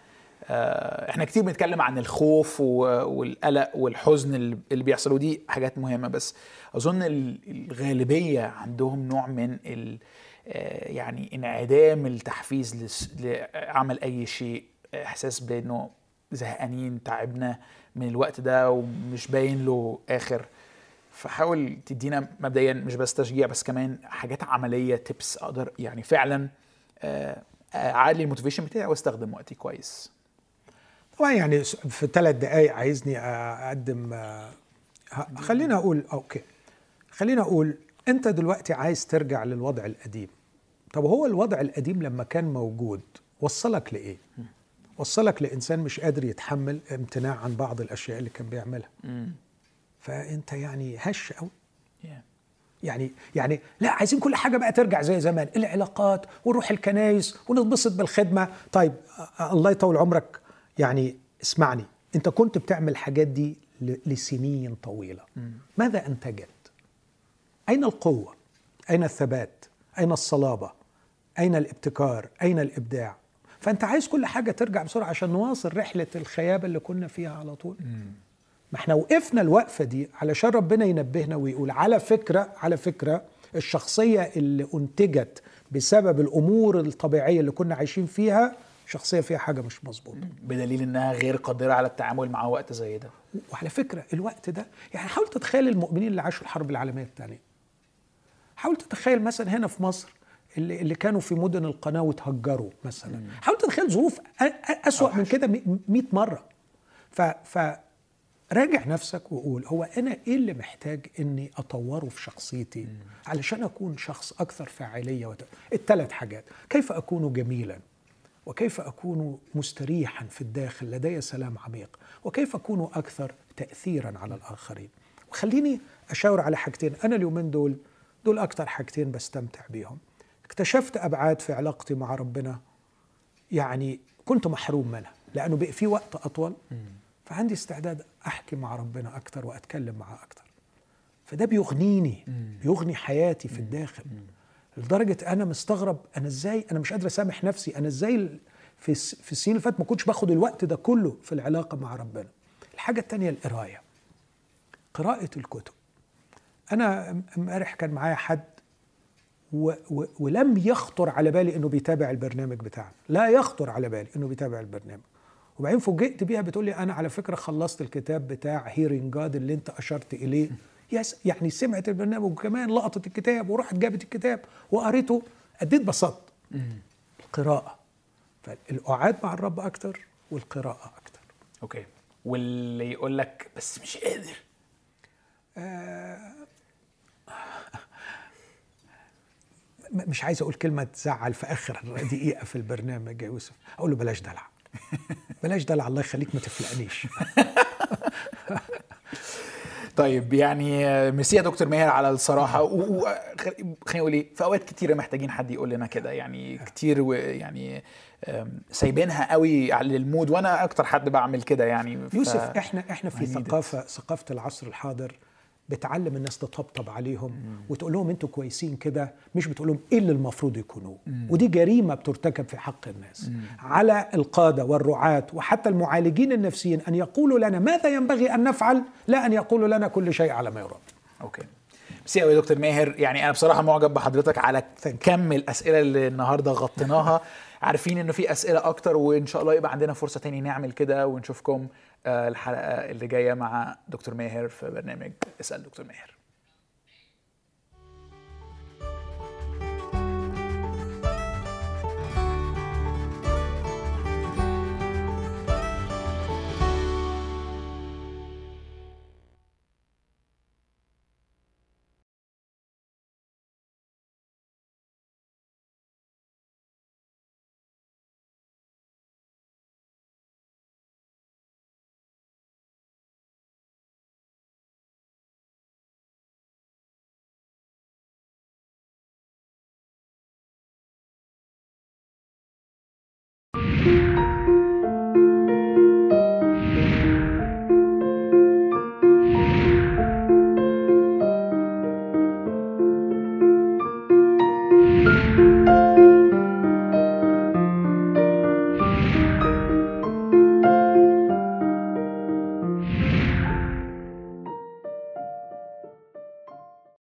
آه، إحنا كتير بنتكلم عن الخوف والقلق والحزن اللي بيحصل ودي حاجات مهمة بس. أظن ال- الغالبية عندهم نوع من ال يعني انعدام التحفيز لعمل أي شيء. إحساس بأنه زهقانين تعبنا من الوقت ده ومش باين له آخر. فحاول تدينا مبدئيا مش بس تشجيع بس كمان حاجات عملية tips أقدر يعني فعلا آه، أعلي ال motivation بتاعي وأستخدم وقتي كويس. طبعا يعني في ثلاث دقائق عايزني أقدم آه، خلينا أقول okay. خلينا أقول أنت دلوقتي عايز ترجع للوضع القديم. طب هو الوضع القديم لما كان موجود وصلك لإيه؟ وصلك لإنسان مش قادر يتحمل امتناع عن بعض الأشياء اللي كان بيعملها. فأنت يعني هش قوي. يعني يعني لا عايزين كل حاجة بقى ترجع زي زمان. العلاقات ونروح الكنايس ونتبسط بالخدمة. طيب الله يطول عمرك. يعني اسمعني أنت كنت بتعمل الحاجات دي لسنين طويلة. ماذا أنتجت؟ أين القوة؟ أين الثبات؟ أين الصلابة؟ أين الابتكار؟ أين الإبداع؟ فأنت عايز كل حاجة ترجع بسرعة عشان نواصل رحلة الخيابه اللي كنا فيها على طول. ما إحنا وقفنا الوقفة دي علشان ربنا ينبهنا ويقول على فكرة على فكرة الشخصية اللي أنتجت بسبب الأمور الطبيعية اللي كنا عايشين فيها شخصية فيها حاجة مش مظبوطة. بدليل إنها غير قادرة على التعامل مع وقت زي ده. وعلى فكرة الوقت ده يعني حاول تتخيل المؤمنين اللي عاشوا الحرب العالمية الثانية حاول تتخيل مثلا هنا في مصر اللي, اللي كانوا في مدن القناة وتهجروا مثلا. حاول تتخيل ظروف أسوأ من كده 100 مرة. ف, ف راجع نفسك وقول هو أنا إيه اللي محتاج إني أطوره في شخصيتي علشان أكون شخص أكثر فاعلية وت... الثلاث حاجات. كيف أكون جميلا؟ وكيف أكون مستريحا في الداخل؟ لدي سلام عميق. وكيف أكون أكثر تاثيرا على الآخرين؟ وخليني أشاور على حاجتين. أنا اليومين دول دول أكثر حاجتين بستمتع بيهم. اكتشفت أبعاد في علاقتي مع ربنا. يعني كنت محروم منها لأنه بقى في وقت أطول. فعندي استعداد أحكي مع ربنا أكتر وأتكلم معاه أكتر. فده بيغنيني بيغني حياتي في الداخل. لدرجة أنا مستغرب أنا إزاي؟ أنا مش قادر أسامح نفسي. أنا إزاي في في السنين اللي فاتت ما كنتش باخد الوقت ده كله في العلاقة مع ربنا. الحاجة التانية القراية. قراءة الكتب. أنا ام- امبارح كان معايا حد و و ولم يخطر على بالي إنه بيتابع البرنامج بتاعنا. لا يخطر على بالي إنه بيتابع البرنامج. وبعدين فوجئت بيها بتقول لي أنا على فكرة خلصت الكتاب بتاع Hearing God اللي أنت أشرت إليه. yes يعني سمعت البرنامج وكمان لقطت الكتاب وراحت جابت الكتاب وقريته. أديت بسطت. القراءة. فالقعاد مع الرب أكتر والقراءة أكتر. أوكي. واللي يقول لك بس مش قادر. م- مش عايز أقول كلمة تزعل في آخر دقيقة في البرنامج يا يوسف. أقول له بلاش دلع. بلاش دلع. الله يخليك ما تفلقنيش. طيب يعني ميرسي يا دكتور ماهر على الصراحة. و- و- خ- خليني أقول إيه في أوقات كتيرة محتاجين حد يقول لنا كده. يعني كتير يعني سايبينها قوي على المود وأنا أكتر حد بعمل كده يعني. ف- يوسف إحنا إحنا في it. ثقافة ثقافة العصر الحاضر بتعلم الناس تطبطب عليهم وتقول لهم أنتوا كويسين كده مش بتقول لهم إيه اللي المفروض يكونوه ودي جريمة بترتكب في حق الناس. على القادة والرعاة وحتى المعالجين النفسيين أن يقولوا لنا ماذا ينبغي أن نفعل لا أن يقولوا لنا كل شيء على ما يرام أوكي. ميرسي قوي يا دكتور ماهر. يعني أنا بصراحة معجب بحضرتك على. كم الأسئلة اللي النهارده غطيناها. عارفين إنه في أسئلة أكتر وإن شاء الله يبقى عندنا فرصة تاني نعمل كده ونشوفكم الحلقة اللي جاية مع دكتور ماهر في برنامج اسأل دكتور ماهر.